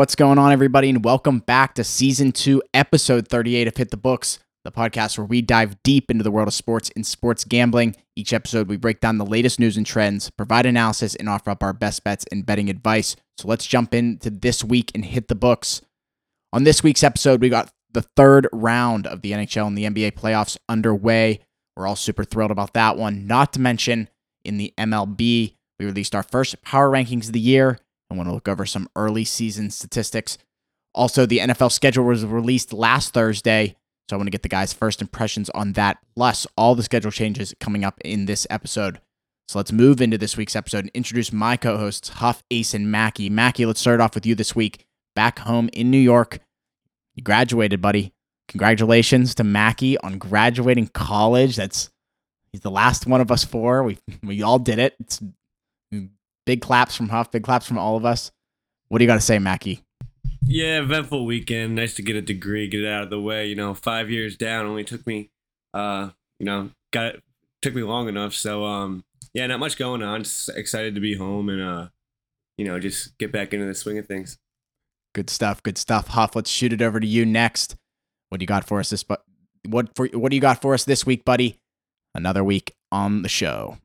What's going on, everybody, and welcome back to season two, episode 38 of Hit the Books, the podcast where we dive deep into the world of sports and sports gambling. Each episode, we break down the latest news and trends, provide analysis, and offer up our best bets and betting advice. So let's jump into this week and hit the books. On this week's episode, we got the third round of the NHL and the NBA playoffs underway. We're all super thrilled about that one. Not to mention, in the MLB, we released our first power rankings of the year I want to look over some early season statistics. Also, the NFL schedule was released last Thursday, so I want to get the guys' first impressions on that, plus all the schedule changes coming up in this episode. So let's move into this week's episode and introduce my co hosts, Huff, Ace, and Mackie. Mackie, let's start off with you this week. Back home in New York. You graduated, buddy. Congratulations to Mackie on graduating college. That's he's the last one of us four. We we all did it. It's Big claps from Huff. Big claps from all of us. What do you got to say, Mackie? Yeah, eventful weekend. Nice to get a degree, get it out of the way. You know, five years down only took me, uh, you know, got it took me long enough. So, um, yeah, not much going on. Just excited to be home and, uh, you know, just get back into the swing of things. Good stuff. Good stuff. Huff, let's shoot it over to you next. What do you got for us this? But what for? What do you got for us this week, buddy? Another week on the show.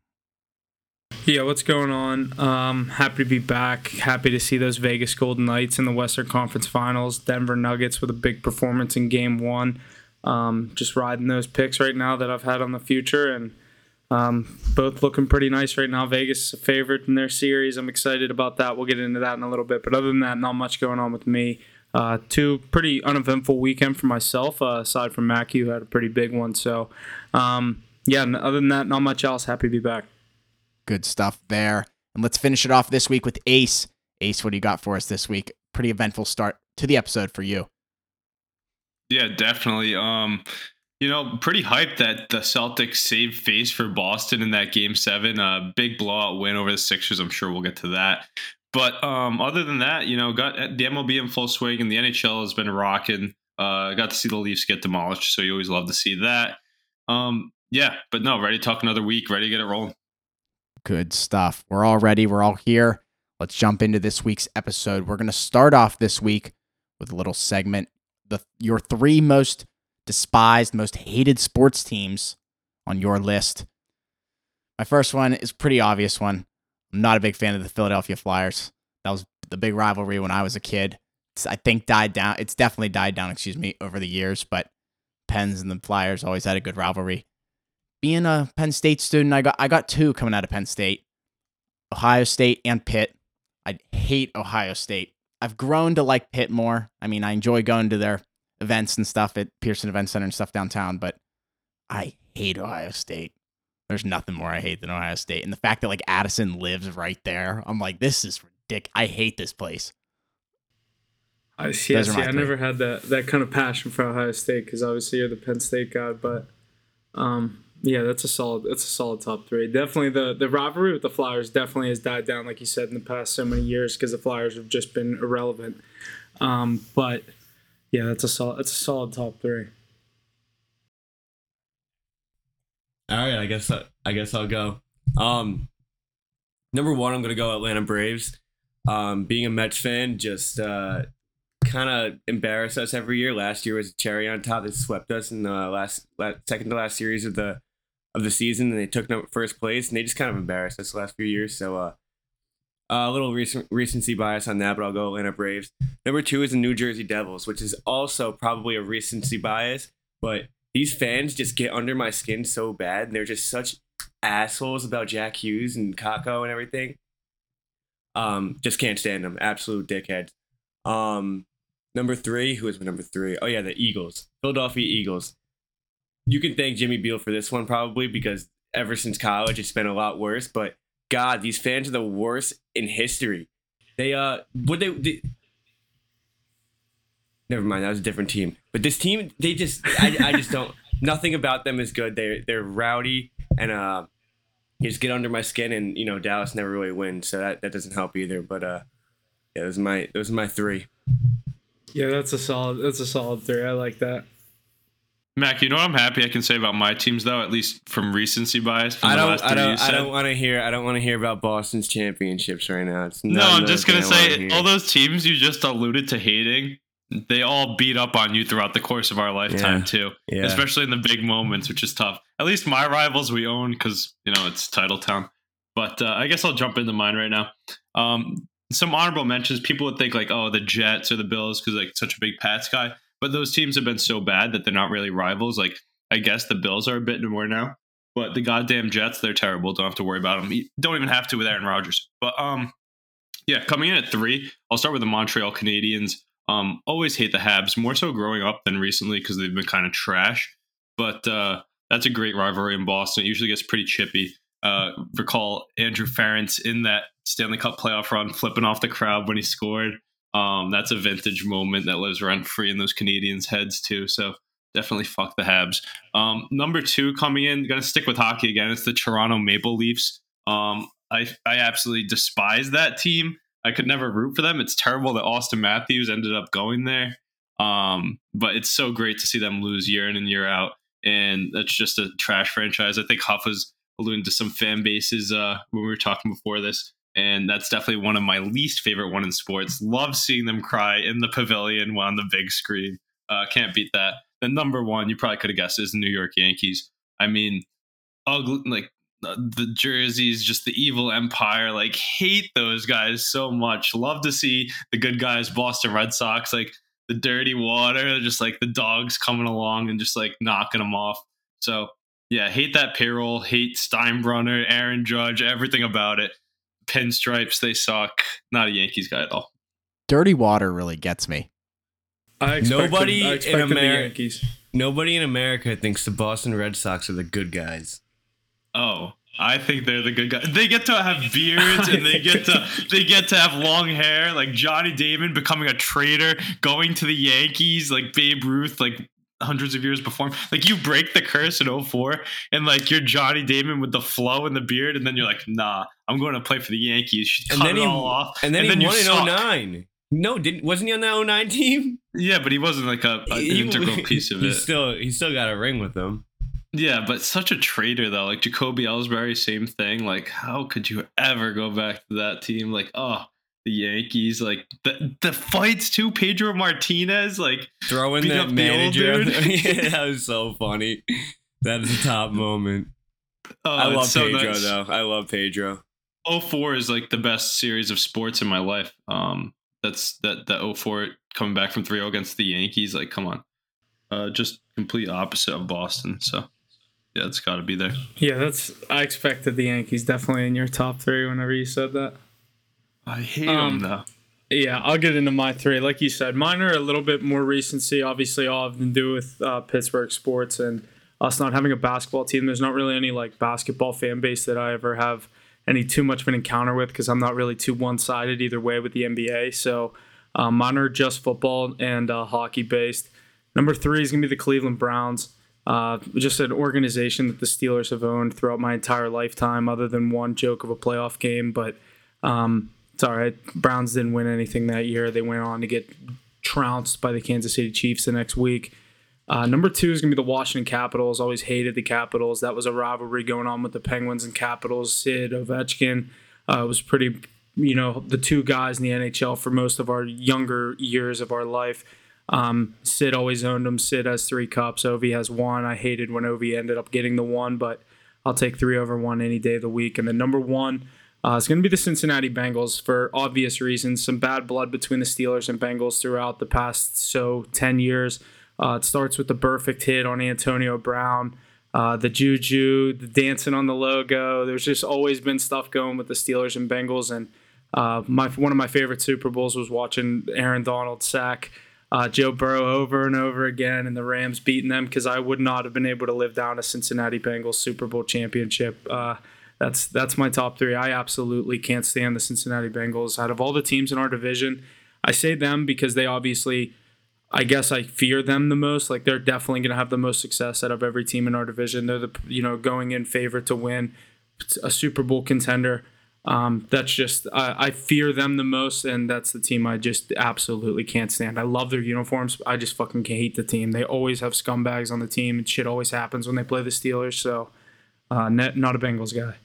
Yeah, what's going on? Um, happy to be back. Happy to see those Vegas Golden Knights in the Western Conference Finals. Denver Nuggets with a big performance in Game One. Um, just riding those picks right now that I've had on the future, and um, both looking pretty nice right now. Vegas is a favorite in their series. I'm excited about that. We'll get into that in a little bit. But other than that, not much going on with me. Uh, two pretty uneventful weekend for myself, uh, aside from Mackie, who had a pretty big one. So, um, yeah, other than that, not much else. Happy to be back. Good stuff there. And let's finish it off this week with Ace. Ace, what do you got for us this week? Pretty eventful start to the episode for you. Yeah, definitely. Um, you know, pretty hyped that the Celtics saved face for Boston in that game seven. Uh, big blowout win over the Sixers. I'm sure we'll get to that. But um, other than that, you know, got the MLB in full swing and the NHL has been rocking. Uh, got to see the Leafs get demolished, so you always love to see that. Um, yeah, but no, ready to talk another week, ready to get it rolling. Good stuff. We're all ready. We're all here. Let's jump into this week's episode. We're going to start off this week with a little segment the your three most despised, most hated sports teams on your list. My first one is pretty obvious one. I'm not a big fan of the Philadelphia Flyers. That was the big rivalry when I was a kid. It's, I think died down. It's definitely died down, excuse me, over the years, but Pens and the Flyers always had a good rivalry being a Penn State student, I got I got two coming out of Penn State, Ohio State and Pitt. I hate Ohio State. I've grown to like Pitt more. I mean, I enjoy going to their events and stuff at Petersen Event Center and stuff downtown, but I hate Ohio State. There's nothing more I hate than Ohio State. And the fact that like Addison lives right there, I'm like, this is ridiculous. I hate this place. I see. I, see. I never had that that kind of passion for Ohio State because obviously you're the Penn State guy, but um, yeah, that's a solid. That's a solid top three. Definitely the the rivalry with the Flyers definitely has died down, like you said, in the past so many years because the Flyers have just been irrelevant. Um, but yeah, that's a solid. That's a solid top three. All right, I guess I guess I'll go. Um, number one, I'm gonna go Atlanta Braves. Um, being a Mets fan, just uh, kind of embarrass us every year. Last year was a cherry on top. They swept us in the last, last second to last series of the of the season, and they took first place, and they just kind of embarrassed us the last few years. So, uh, a little recent recency bias on that, but I'll go Atlanta Braves. Number two is the New Jersey Devils, which is also probably a recency bias, but these fans just get under my skin so bad. And they're just such assholes about Jack Hughes and Kakko and everything. Um, just can't stand them. Absolute dickheads. Um, number three, who is number three? Oh yeah, the Eagles, Philadelphia Eagles you can thank Jimmy Beal for this one probably because ever since college it's been a lot worse. But God, these fans are the worst in history. They uh, what they, they never mind. That was a different team. But this team, they just I, I just don't. Nothing about them is good. They're they're rowdy and uh, you just get under my skin. And you know Dallas never really wins, so that that doesn't help either. But uh, yeah, those are my those are my three. Yeah, that's a solid. That's a solid three. I like that. Mac, you know what I'm happy I can say about my teams though, at least from recency bias. From I don't. I don't. I don't want to hear. I don't want to hear about Boston's championships right now. It's No, I'm just gonna thing I wanna say all those teams you just alluded to hating, they all beat up on you throughout the course of our lifetime Yeah. too. Yeah. Especially in the big moments, which is tough. At least my rivals we own because you know it's title town. But uh, I guess I'll jump into mine right now. Um, some honorable mentions. People would think like, oh, the Jets or the Bills because like such a big Pats guy. But those teams have been so bad that they're not really rivals. Like I guess the Bills are a bit more now. But the goddamn Jets, they're terrible. Don't have to worry about them. You don't even have to with Aaron Rodgers. But um, yeah, coming in at three, I'll start with the Montreal Canadiens. Um, always hate the Habs, more so growing up than recently because they've been kind of trash. But uh, that's a great rivalry in Boston. It usually gets pretty chippy. Uh, recall Andrew Ference in that Stanley Cup playoff run, flipping off the crowd when he scored. Um, that's a vintage moment that lives rent free in those Canadians' heads too. So definitely fuck the Habs. Um, number two coming in, gonna stick with hockey again. It's the Toronto Maple Leafs. Um, I I absolutely despise that team. I could never root for them. It's terrible that Auston Matthews ended up going there. Um, but it's so great to see them lose year in and year out. And that's just a trash franchise. I think Huff was alluding to some fan bases uh, when we were talking before this. And that's definitely one of my least favorite one in sports. Love seeing them cry in the pavilion on the big screen. Uh, can't beat that. The number one, you probably could have guessed, is the New York Yankees. I mean, ugly, like uh, the jerseys, just the evil empire. Like, hate those guys so much. Love to see the good guys, Boston Red Sox, like the dirty water, just like the dogs coming along and just like knocking them off. So, yeah, hate that payroll, hate Steinbrenner, Aaron Judge, everything about it. Pinstripes, they suck. Not a Yankees guy at all. Dirty water really gets me. I expected, Nobody I in expected the Ameri- Yankees. Nobody in America thinks the Boston Red Sox are the good guys. Oh, I think they're the good guys. They get to have beards and they get to they get to have long hair, like Johnny Damon becoming a traitor, going to the Yankees, like Babe Ruth, like hundreds of years before. him. Like you break the curse in 04 and like you're Johnny Damon with the flow and the beard, and then you're like, nah, I'm going to play for the Yankees. And then it he off. and then And he then you won in suck. 09. No, didn't wasn't he on that 09 team? Yeah, but he wasn't like a, an He- integral piece of he it. Still, he still got a ring with them. Yeah, but such a traitor though. Like Jacoby Ellsbury, same thing. Like, how could you ever go back to that team? Like, oh, the Yankees. Like the the fights too. Pedro Martinez. Like, Throwing that up the manager. yeah, that was so funny. That is a top moment. oh, I love so Pedro nice. though. I love Pedro. 04 is like the best series of sports in my life. Um, that's that that 04 coming back from 3-0 against the Yankees. Like, come on. Uh, just complete opposite of Boston. So, yeah, it's got to be there. Yeah, that's. I expected the Yankees definitely in your top three. Whenever you said that. I hate Um, them though. Yeah, I'll get into my three. Like you said, mine are a little bit more recency. Obviously, all have to do with uh, Pittsburgh sports and us not having a basketball team. There's not really any like basketball fan base that I ever have any too much of an encounter with because I'm not really too one sided either way with the NBA. So um, mine are just football and uh, hockey based. Number three is gonna be the Cleveland Browns. Uh, just an organization that the Steelers have owned throughout my entire lifetime, other than one joke of a playoff game. But um, it's all right. Browns didn't win anything that year. They went on to get trounced by the Kansas City Chiefs the next week. Uh, number two is going to be the Washington Capitals. Always hated the Capitals. That was a rivalry going on with the Penguins and Capitals. Sid Ovechkin uh, was pretty, you know, the two guys in the NHL for most of our younger years of our life. Um, Sid always owned them. Sid has three cups. Ovi has one. I hated when Ovi ended up getting the one, but I'll take three over one any day of the week. And then number one uh, is going to be the Cincinnati Bengals for obvious reasons. Some bad blood between the Steelers and Bengals throughout the past so 10 years. Uh, it starts with the Burfict hit on Antonio Brown, uh, the JuJu, the dancing on the logo. There's just always been stuff going with the Steelers and Bengals. And uh, my one of my favorite Super Bowls was watching Aaron Donald sack uh, Joe Burrow over and over again, and the Rams beating them because I would not have been able to live down a Cincinnati Bengals Super Bowl championship. That's that's my top three. I absolutely can't stand the Cincinnati Bengals. Out of all the teams in our division, I say them because they obviously, I guess I fear them the most. Like they're definitely going to have the most success out of every team in our division. They're the you know going in favorite to win a Super Bowl contender. Um, that's just I, I fear them the most, and that's the team I just absolutely can't stand. I love their uniforms. I just fucking hate the team. They always have scumbags on the team, and shit always happens when they play the Steelers. So, uh, not a Bengals guy.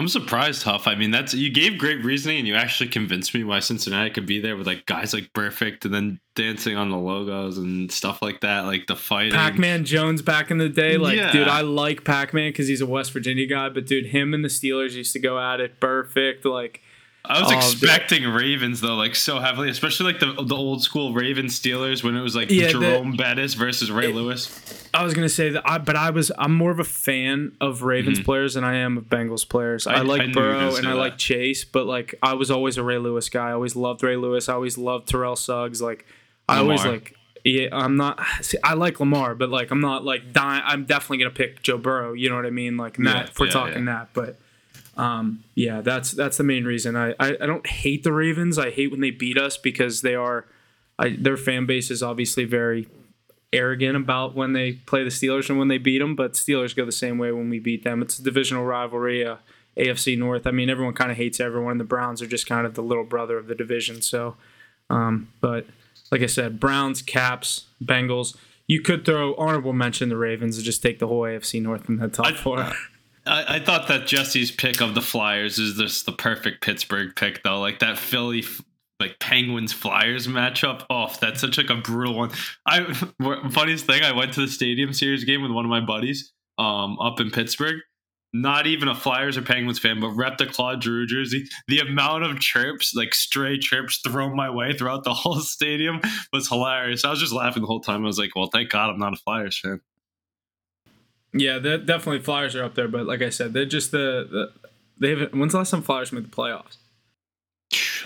I'm surprised, Huff. I mean, that's you gave great reasoning, and you actually convinced me why Cincinnati could be there with like guys like Burfict, and then dancing on the logos and stuff like that, like the fighting. Pac-Man Jones back in the day, like Yeah. dude, I like Pac-Man because he's a West Virginia guy, but dude, him and the Steelers used to go at it perfect. Like, I was Oh, expecting Ravens though, like so heavily, especially like the the old school Ravens Steelers when it was like Yeah, the- Jerome Bettis versus Ray Lewis. I was gonna say that, I, but I was I'm more of a fan of Ravens players than I am of Bengals players. I, Mm-hmm. I- I like were Burrow and I that. like Chase, but like I was always a Ray Lewis guy. I always loved Ray Lewis. I always loved Terrell Suggs. Like I always like. Yeah, I'm not. See, I like Lamar, but like I'm not like dying. I'm definitely gonna pick Joe Burrow. You know what I mean? Like Yeah, that. if we're yeah, talking that, but um, yeah, that's that's the main reason. I, I I don't hate the Ravens. I hate when they beat us because they are, I their fan base is obviously very arrogant about when they play the Steelers and when they beat them. But Steelers go the same way when we beat them. It's a divisional rivalry. Uh, AFC North. I mean, everyone kind of hates everyone. The Browns are just kind of the little brother of the division. So, um, but like I said, Browns, Caps, Bengals. You could throw honorable mention the Ravens and just take the whole AFC North in the top I- four. I, I thought that Jesse's pick of the Flyers is just the perfect Pittsburgh pick though, like that Philly like Penguins Flyers matchup. Oh, that's such like a brutal one. I funniest thing, I went to the Stadium Series game with one of my buddies um up in Pittsburgh. Not even a Flyers or Penguins fan, but rep the Claude Giroux jersey. The amount of chirps, like stray chirps, thrown my way throughout the whole stadium was hilarious. I was just laughing the whole time. I was like, "Well, thank God I'm not a Flyers fan." Yeah, they're definitely Flyers are up there, but like I said, they're just the, the they haven't. When's the last time Flyers made the playoffs?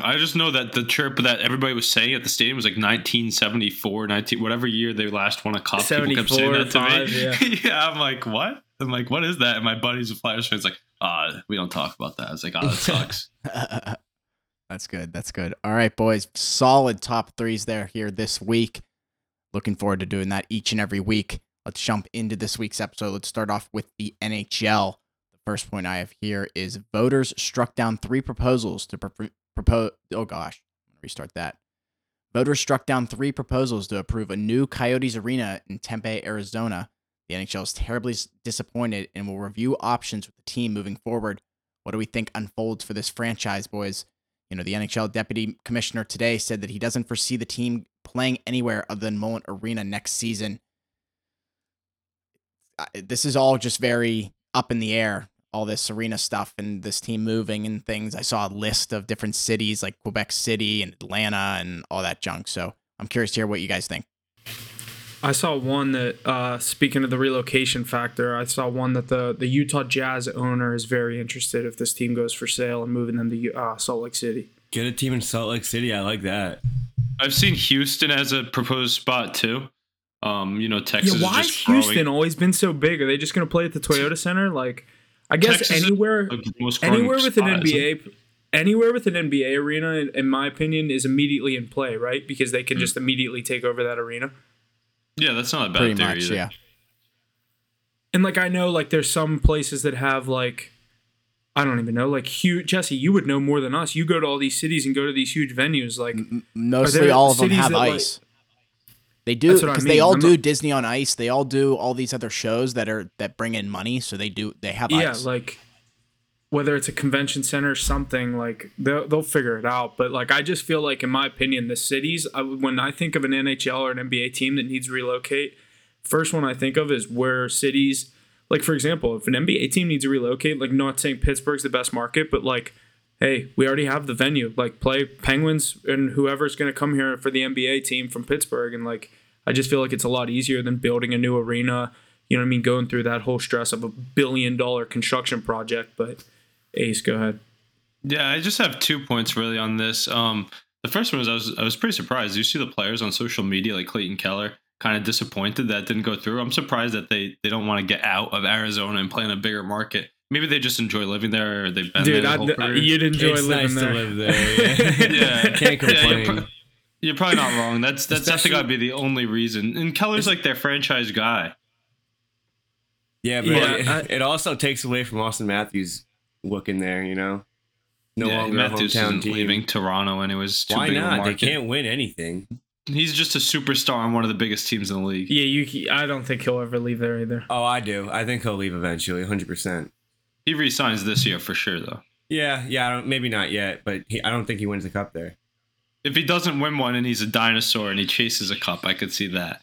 I just know that the chirp that everybody was saying at the stadium was like 1974, 19, whatever year they last won a cup. People kept saying 74, that to five, me. Yeah. I'm like, what? I'm like, what is that? And my buddies a Flyers fan. It's like, ah, we don't talk about that. I was like, oh, that sucks. That's good. That's good. All right, boys. Solid top threes there here this week. Looking forward to doing that each and every week. Let's jump into this week's episode. Let's start off with the NHL. The first point I have here is voters struck down three proposals to pro- propose. Oh gosh, restart that. Voters struck down three proposals to approve a new Coyotes arena in Tempe, Arizona. The NHL is terribly disappointed and will review options with the team moving forward. What do we think unfolds for this franchise, boys? You know, the NHL deputy commissioner today said that he doesn't foresee the team playing anywhere other than Mullet Arena next season. I- This is all just very up in the air, all this arena stuff and this team moving and things. I saw a list of different cities like Quebec City and Atlanta and all that junk. So I'm curious to hear what you guys think. I saw one that, uh, speaking of the relocation factor, I saw one that the, the Utah Jazz owner is very interested if this team goes for sale and moving them to uh, Salt Lake City. Get a team in Salt Lake City. I like that. I've seen Houston as a proposed spot too. Um, you know, Texas. yeah, why is has just growing- Houston always been so big? Are they just going to play at the Toyota Center? Like, I guess Texas anywhere, the most growing anywhere with an spot, isn't? NBA, anywhere with an NBA arena, in, in my opinion, is immediately in play, right? Because they can just immediately take over that arena. Yeah, that's not a bad Pretty theory much, yeah. And like I know, like there's some places that have like, I don't even know, like huge. Jesse, you would know more than us. You go to all these cities and go to these huge venues, like. M- Mostly all of them cities have that, like- ice. They do what I because they all I'm do not- Disney on Ice. They all do all these other shows that are that bring in money. So they do they have yeah, ice. like whether it's a convention center or something, like they'll they'll figure it out. But like I just feel like, in my opinion, the cities. I, when I think of an NHL or an NBA team that needs to relocate, first one I think of is where cities. Like for example, if an NBA team needs to relocate, like not saying Pittsburgh's the best market, but like, hey, we already have the venue. Like play Penguins and whoever's going to come here for the NBA team from Pittsburgh, and like I just feel like it's a lot easier than building a new arena. You know what I mean? Going through that whole stress of a billion dollar construction project. But Ace, go ahead. Yeah, I just have two points really on this. Um, the first one was I was I was pretty surprised. You see the players on social media like Clayton Keller kind of disappointed that didn't go through. I'm surprised that they they don't want to get out of Arizona and play in a bigger market. Maybe they just enjoy living there or they've been there Dude, their I, whole career. Uh, you'd enjoy it's living nice there. to live there. Yeah, Yeah. can't Yeah, you're pro- You're probably not wrong. That's that's definitely Especially- got to be the only reason. And Keller's like their franchise guy. yeah, but Yeah, it, I- it also takes away from Auston Matthews looking there. You know. no yeah, longer Matthews hometown isn't team. leaving Toronto, and it was too Why big of a not? They can't win anything. He's just a superstar on one of the biggest teams in the league. Yeah, you. I don't think he'll ever leave there either. Oh, I do. I think he'll leave eventually, 100. percent He resigns this year for sure, though. Yeah, yeah. I don't, maybe not yet, but he, I don't think he wins the cup there. If he doesn't win one and he's a dinosaur and he chases a cup, I could see that.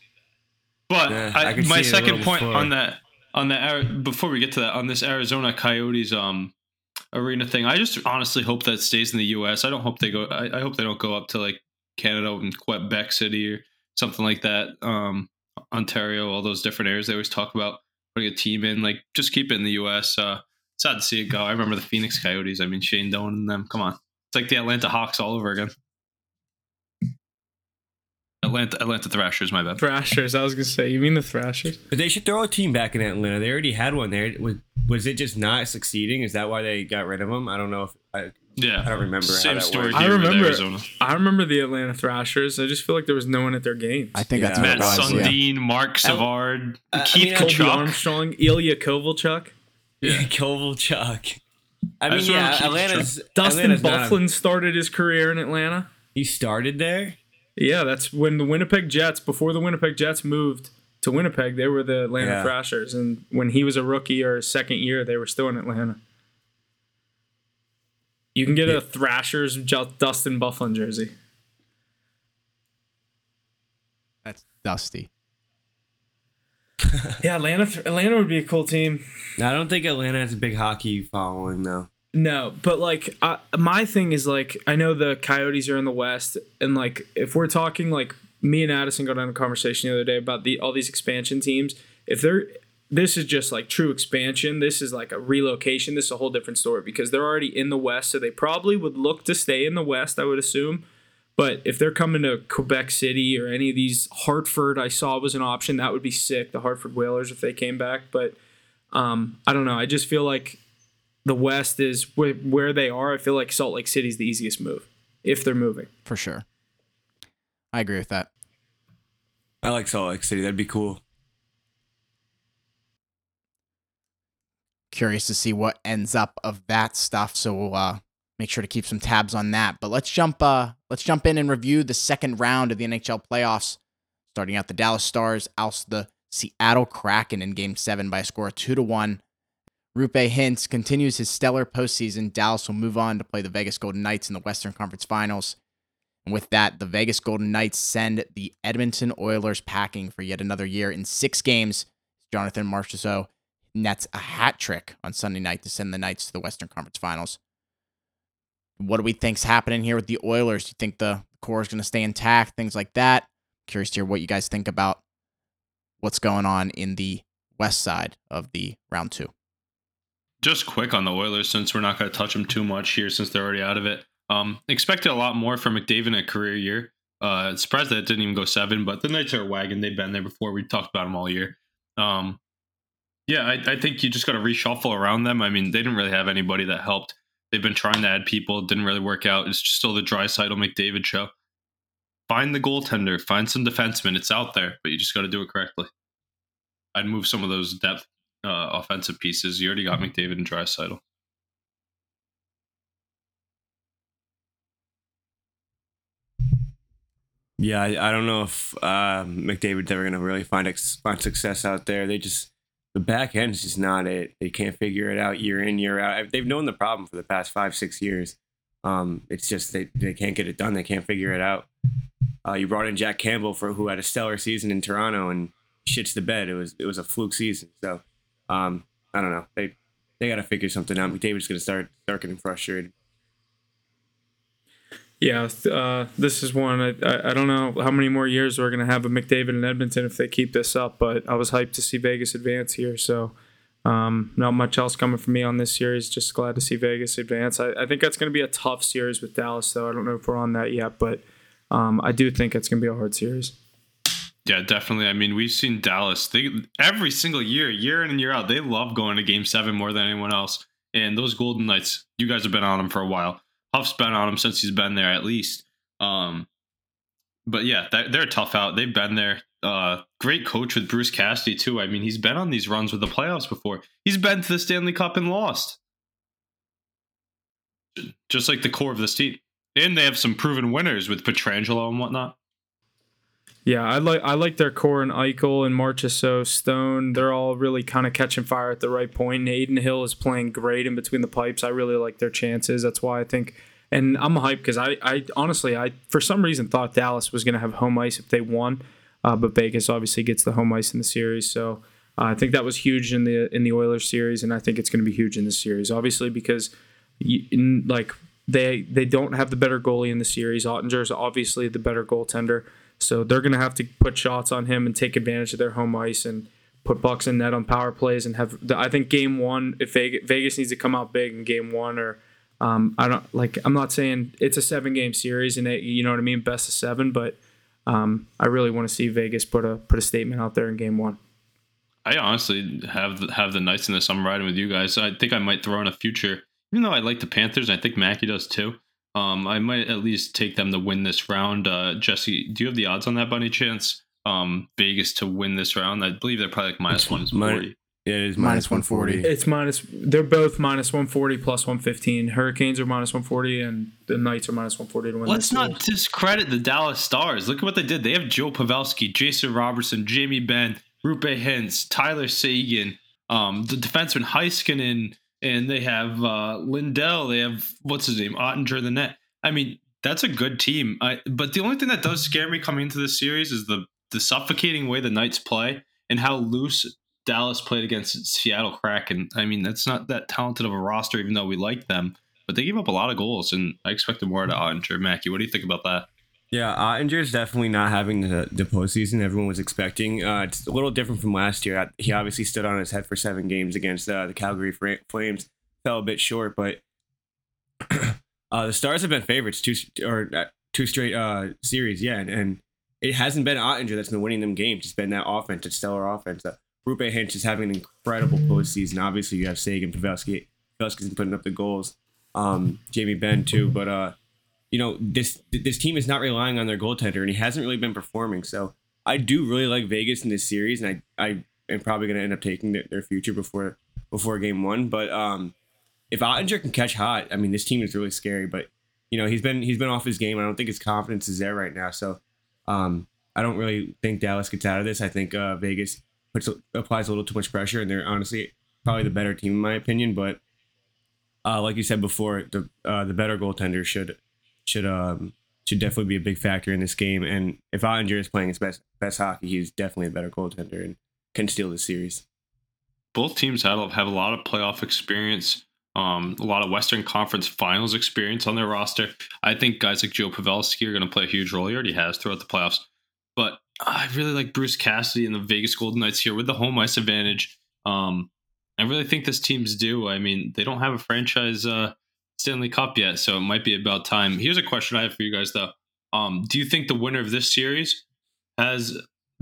But Yeah, I I, my see it a second point before. on that, on the before we get to that, on this Arizona Coyotes um arena thing, I just honestly hope that stays in the U.S. I don't hope they go. I, I hope they don't go up to like Canada and Quebec City or something like that. Um, Ontario, all those different areas they always talk about putting a team in. Like, just keep it in the U.S. Uh, sad to see it go. I remember the Phoenix Coyotes. I mean, Shane Doan and them. Come on, it's like the Atlanta Hawks all over again. Atlanta Atlanta Thrashers, my bad. Thrashers. I was gonna say. You mean the Thrashers? But they should throw a team back in Atlanta. They already had one there. Was, was it just not succeeding? Is that why they got rid of them? I don't know if I, Yeah, I don't remember how Same that story. worked. I here with remember- Arizona. I remember the Atlanta Thrashers. I just feel like there was no one at their games. I think that's Yeah. what it Matt was. yeah. Sundin, Marc Savard, I Keith mean, I- Colby Tkachuk. Armstrong, Ilya Kovalchuk, Yeah, Kovalchuk. I I mean, just yeah, Atlanta's Dustin Atlanta's not a- Byfuglien started his career in Atlanta. he started there. Yeah, that's when the Winnipeg Jets, before the Winnipeg Jets moved to Winnipeg, they were the Atlanta Yeah. Thrashers, and when he was a rookie or his second year, they were still in Atlanta. You can get a Thrashers Dustin Byfuglien jersey. That's Dusty. Yeah, Atlanta. Atlanta would be a cool team. I don't think Atlanta has a big hockey following though. No, but like I, my thing is like I know the Coyotes are in the West, and like if we're talking like me and Addison got on a conversation the other day about the all these expansion teams. If they're this is just like true expansion. This is like a relocation. This is a whole different story because they're already in the West, so they probably would look to stay in the West. I would assume. But if they're coming to Quebec City or any of these Hartford, I saw was an option. That would be sick. The Hartford Whalers if they came back. But um, I don't know. I just feel like the West is where, where they are. I feel like Salt Lake City is the easiest move if they're moving. For sure. I agree with that. I like Salt Lake City. That'd be cool. Curious to see what ends up of that stuff. So we'll uh, make sure to keep some tabs on that. But let's jump uh let's jump in and review the second round of the NHL playoffs. Starting out the Dallas Stars oust the Seattle Kraken in game seven by a score of two to one. Roope Hintz continues his stellar postseason. Dallas will move on to play the Vegas Golden Knights in the Western Conference Finals. And with that, the Vegas Golden Knights send the Edmonton Oilers packing for yet another year in six games. Jonathan Marchessault nets a hat trick on Sunday night to send the Knights to the Western Conference Finals. What do we think's happening here with the Oilers? Do you think the core is going to stay intact? Things like that. Curious to hear what you guys think about what's going on in the west side of the round two. Just quick on the Oilers, since we're not going to touch them too much here, since they're already out of it. Um, expected a lot more from McDavid in a career year. Uh, surprised that it didn't even go seven, but the Knights are a wagon. They've been there before. We talked about them all year. Um, yeah, I, I think you just got to reshuffle around them. I mean, they didn't really have anybody that helped. They've been trying to add people, it didn't really work out. It's just still the Draisaitl McDavid show. Find the goaltender, find some defensemen. It's out there, but you just got to do it correctly. I'd move some of those depth uh, offensive pieces. You already got McDavid and Draisaitl. Yeah, I, I don't know if uh, McDavid's ever going to really find ex- find success out there. They just the back end is just not it. They can't figure it out year in year out. They've known the problem for the past five six years. Um, it's just they they can't get it done. They can't figure it out. Uh, you brought in Jack Campbell for who had a stellar season in Toronto and shits the bed. It was it was a fluke season. So um, I don't know. They they got to figure something out. McDavid's going to start start getting frustrated. Yeah, uh, this is one. I, I, don't know how many more years we're going to have a McDavid in Edmonton if they keep this up, but I was hyped to see Vegas advance here. So, um, not much else coming from me on this series. Just glad to see Vegas advance. I, I think that's going to be a tough series with Dallas, though. I don't know if we're on that yet, but um, I do think it's going to be a hard series. Yeah, definitely. I mean, we've seen Dallas. They every single year, year in and year out, they love going to Game Seven more than anyone else. And those Golden Knights, you guys have been on them for a while. Huff's been on him since he's been there, at least. Um, but yeah, that, they're tough out. They've been there. Uh, great coach with Bruce Cassidy too. I mean, he's been on these runs with the playoffs before. He's been to the Stanley Cup and lost. just like the core of this team. And they have some proven winners with Pietrangelo and whatnot. Yeah, I like I like their core and Eichel and Marchessault, Stone. They're all really kind of catching fire at the right point. And Adin Hill is playing great in between the pipes. I really like their chances. That's why I think, and I'm hyped because I, I honestly I for some reason thought Dallas was going to have home ice if they won, uh, but Vegas obviously gets the home ice in the series. So uh, I think that was huge in the in the Oilers series, and I think it's going to be huge in this series. Obviously because, you, in, like they they don't have the better goalie in the series. Oettinger is obviously the better goaltender. So they're going to have to put shots on him and take advantage of their home ice and put bucks in net on power plays and have. I think game one, if Vegas, needs to come out big in game one, or um, I don't like. I'm not saying it's a seven game series and it, you know what I mean, best of seven, but um, I really want to see Vegas put a put a statement out there in game one. I honestly have have the Knights in this. I'm riding with you guys. I think I might throw in a future, even though I like the Panthers. I think Mackie does too. Um, I might at least take them to win this round. Uh, Jesse, do you have the odds on that by any chance? Um, Vegas to win this round. I believe they're probably like minus one forty. Yeah, it is minus, minus 140. It's minus. They're both minus 140 plus 115. Hurricanes are minus 140, and the Knights are minus 140 to win. Let's not discredit the Dallas Stars. Look at what they did. They have Joe Pavelski, Jason Robertson, Jamie Benn, Roope Hintz, Tyler Seguin, um, the defenseman Heiskanen, and they have uh, Lindell. They have what's his name, Oettinger, the net. I mean, that's a good team. I, but the only thing that does scare me coming into this series is the the suffocating way the Knights play and how loose Dallas played against Seattle Kraken. I mean, that's not that talented of a roster, even though we like them. But they gave up a lot of goals, and I expected more to Oettinger. Mackie, what do you think about that? Yeah, Oettinger is definitely not having the, the postseason everyone was expecting. Uh, it's a little different from last year. He obviously stood on his head for seven games against uh, the Calgary Flames. Fell a bit short, but uh, the Stars have been favorites two or uh, two straight uh, series. Yeah, and, and, it hasn't been Oettinger that's been winning them games. It's been that offense, that stellar offense. Uh, Roope Hintz is having an incredible postseason. Obviously, you have Seguin, Pavelski. Pavelski's been putting up the goals. Um, Jamie Benn too, but uh, you know this this team is not relying on their goaltender, and he hasn't really been performing. So I do really like Vegas in this series, and I I am probably going to end up taking their, their, future before before game one. But um, if Oettinger can catch hot, I mean this team is really scary. But you know he's been he's been off his game. I don't think his confidence is there right now. So um, I don't really think Dallas gets out of this. I think uh, Vegas puts applies a little too much pressure, and they're honestly probably the better team in my opinion. But uh, like you said before, the uh, the better goaltender should should um should definitely be a big factor in this game. And if Oettinger is playing his best best hockey, he's definitely a better goaltender and can steal the series. Both teams have have a lot of playoff experience, um, a lot of Western Conference Finals experience on their roster. I think guys like Joe Pavelski are going to play a huge role. He already has throughout the playoffs. But I really like Bruce Cassidy and the Vegas Golden Knights here with the home ice advantage. Um, I really think this team's due. I mean, they don't have a franchise uh, Stanley Cup yet, so it might be about time. Here's a question I have for you guys though. Um, do you think the winner of this series has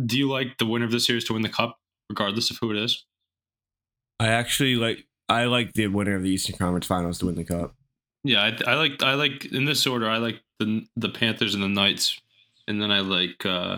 do you like the winner of this series to win the cup, regardless of who it is? I actually like I like the winner of the Eastern Conference Finals to win the cup. Yeah, I, I like I like in this order. I like the the Panthers and the Knights, and then I like uh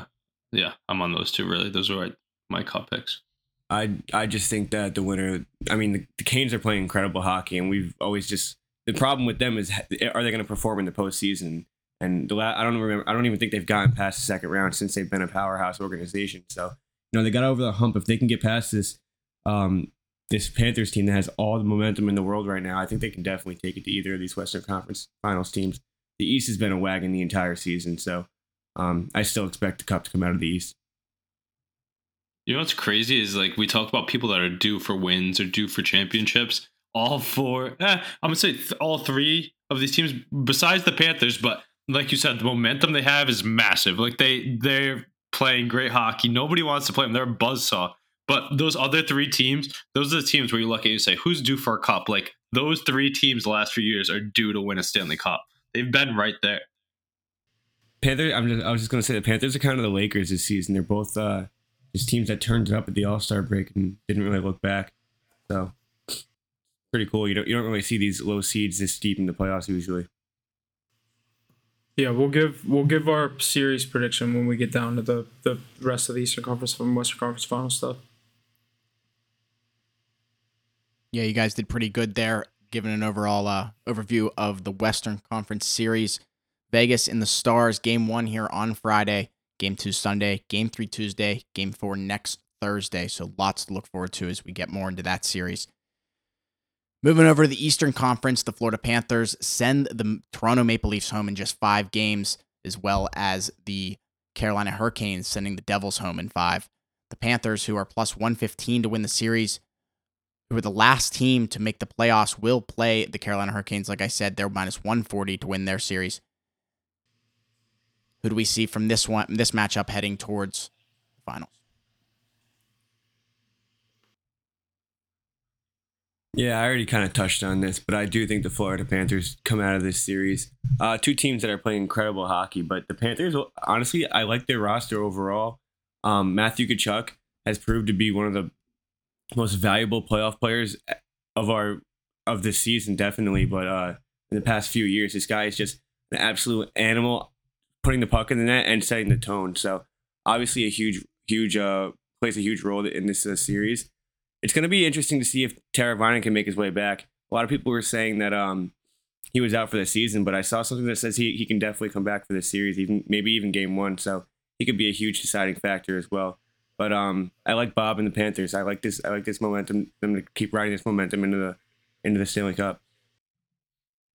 yeah, I'm on those two. Really, those are my cup picks. I I just think that the winner. I mean, the, the Canes are playing incredible hockey, and we've always just the problem with them is are they going to perform in the postseason? And the la- I don't remember. I don't even think they've gotten past the second round since they've been a powerhouse organization. So you know they got over the hump. If they can get past this um, this Panthers team that has all the momentum in the world right now, I think they can definitely take it to either of these Western Conference Finals teams. The East has been a wagon the entire season, so um, I still expect the Cup to come out of the East. You know what's crazy is like we talk about people that are due for wins or due for championships all four. Eh, I'm gonna say th- all three of these teams, besides the Panthers. But like you said, the momentum they have is massive. Like they they're playing great hockey. Nobody wants to play them. They're a buzzsaw. But those other three teams, those are the teams where you look at you say, who's due for a cup? Like those three teams the last few years are due to win a Stanley Cup. They've been right there. Panther. I'm just, I was just gonna say the Panthers are kind of the Lakers this season. They're both uh, just teams that turned it up at the All Star break and didn't really look back. So pretty cool. You don't you don't really see these low seeds this deep in the playoffs usually. Yeah, we'll give we'll give our series prediction when we get down to the the rest of the Eastern Conference and Western Conference final stuff. Yeah, you guys did pretty good there. giving an overall uh, overview of the Western Conference Series. Vegas in the Stars, game one here on Friday, game two Sunday, game three Tuesday, game four next Thursday. So lots to look forward to as we get more into that series. Moving over to the Eastern Conference, the Florida Panthers send the Toronto Maple Leafs home in just five games, as well as the Carolina Hurricanes sending the Devils home in five. The Panthers, who are plus 115 to win the series, who are the last team to make the playoffs, will play the Carolina Hurricanes. Like I said, they're minus 140 to win their series. Who do we see from this one, this matchup heading towards the finals? Yeah, I already kind of touched on this, but I do think the Florida Panthers come out of this series. Uh, two teams that are playing incredible hockey, but the Panthers, honestly, I like their roster overall. Um, Matthew Tkachuk has proved to be one of the most valuable playoff players of our of this season, definitely. But uh, in the past few years, this guy is just an absolute animal, putting the puck in the net and setting the tone. So obviously, a huge, huge uh, plays a huge role in this uh, series it's going to be interesting to see if Teravainen can make his way back. A lot of people were saying that um, he was out for the season, but I saw something that says he, he can definitely come back for the series, even maybe even game one. So he could be a huge deciding factor as well. But um, I like Bob and the Panthers. I like this. I like this momentum. Them to keep riding this momentum into the into the Stanley Cup.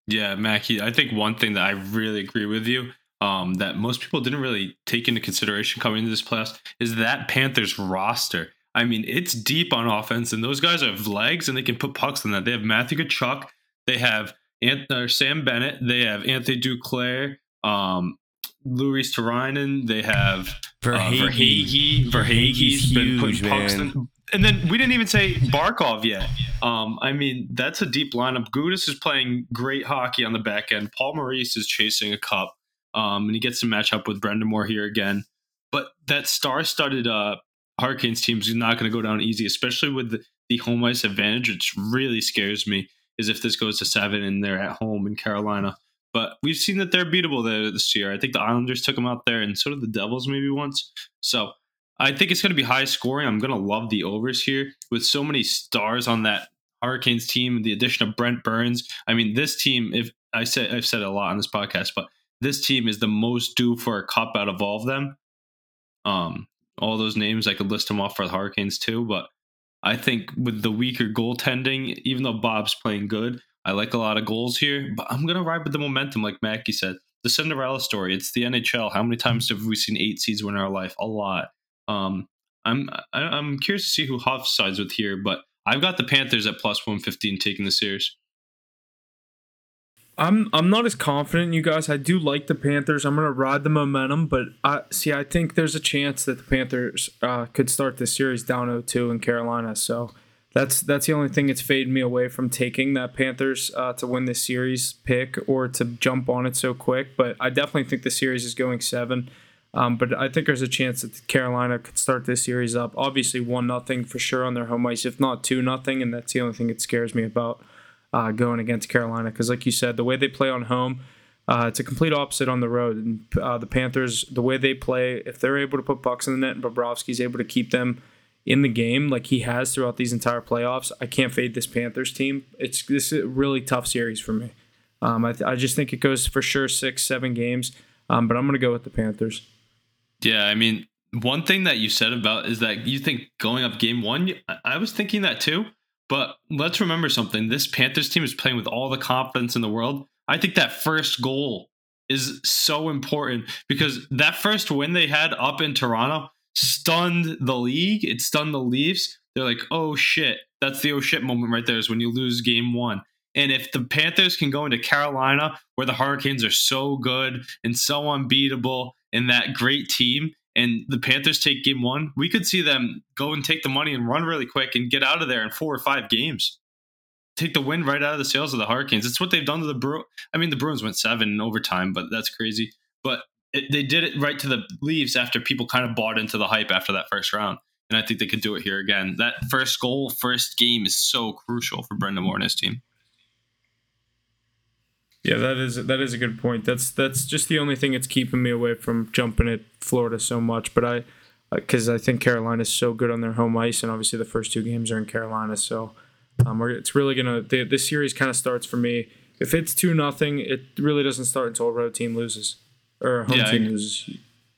Yeah, Mackie. I think one thing that I really agree with you um, that most people didn't really take into consideration coming into this playoffs is that Panthers roster. I mean, it's deep on offense, and those guys have legs and they can put pucks in that. They have Matthew Tkachuk, they have Ant- Sam Bennett, they have Anthony Duclair, um, Luostarinen, they have. Uh, Verhaeghe. Verhaeghe's been putting pucks in. And then we didn't even say Barkov yet. Um, I mean, that's a deep lineup. Gudas is playing great hockey on the back end. Paul Maurice is chasing a cup, um, and he gets to match up with Brind'Amour here again. But that star-studded uh, Hurricanes teams are not going to go down easy, especially with the, the home ice advantage, which really scares me. Is if this goes to seven and they're at home in Carolina. But we've seen that they're beatable there this year. I think the Islanders took them out there, and so did the Devils maybe once. So I think it's going to be high scoring. I'm going to love the overs here with so many stars on that Hurricanes team. The addition of Brent Burns. I mean, this team. If I said I've said a lot on this podcast, but this team is the most due for a cup out of all of them. Um, all those names. I could list them off for the Hurricanes too, but I think with the weaker goaltending, even though Bob's playing good, I like a lot of goals here. But I'm gonna ride with the momentum, like Mackie said. The Cinderella story. It's the NHL. How many times have we seen eight seeds win our life? A lot. Um, I'm I, am i am curious to see who Huff sides with here, but I've got the Panthers at plus one fifteen taking the series. I'm I'm not as confident, you guys. I do like the Panthers. I'm gonna ride the momentum, but I see. I think there's a chance that the Panthers uh, could start this series down 0-2 in Carolina. So that's that's the only thing that's faded me away from taking that Panthers uh, to win this series pick or to jump on it so quick. But I definitely think the series is going seven. Um, but I think there's a chance that Carolina could start this series up. Obviously, one nothing for sure on their home ice, if not two nothing, and that's the only thing that scares me about uh, going against Carolina because, like you said, the way they play on home, uh, it's a complete opposite on the road. And uh, the Panthers, the way they play, if they're able to put bucks in the net and Bobrovsky's able to keep them in the game like he has throughout these entire playoffs, I can't fade this Panthers team. It's this is a really tough series for me. Um, I, th- I just think it goes for sure six, seven games, um, but I'm going to go with the Panthers. Yeah, I mean, one thing that you said about is that you think going up game one, I was thinking that too. But let's remember something. This Panthers team is playing with all the confidence in the world. I think that first goal is so important because that first win they had up in Toronto stunned the league. It stunned the Leafs. They're like, oh shit. That's the oh shit moment right there is when you lose game one. And if the Panthers can go into Carolina, where the Hurricanes are so good and so unbeatable and that great team, and the Panthers take game one, we could see them go and take the money and run really quick and get out of there in four or five games. Take the win right out of the sails of the Hurricanes. It's what they've done to the Bru. I mean, the Bruins went seven in overtime, but that's crazy. But it, they did it right to the Leafs after people kind of bought into the hype after that first round. And I think they could do it here again. That first goal, first game is so crucial for Brind'Amour and his team. Yeah, that is that is a good point. That's that's just the only thing that's keeping me away from jumping at Florida so much. But I, because I think Carolina is so good on their home ice, and obviously the first two games are in Carolina, so Um, it's really gonna the, this series kind of starts for me. If it's two nothing, it really doesn't start until a road team loses or a home Yeah, team I- loses.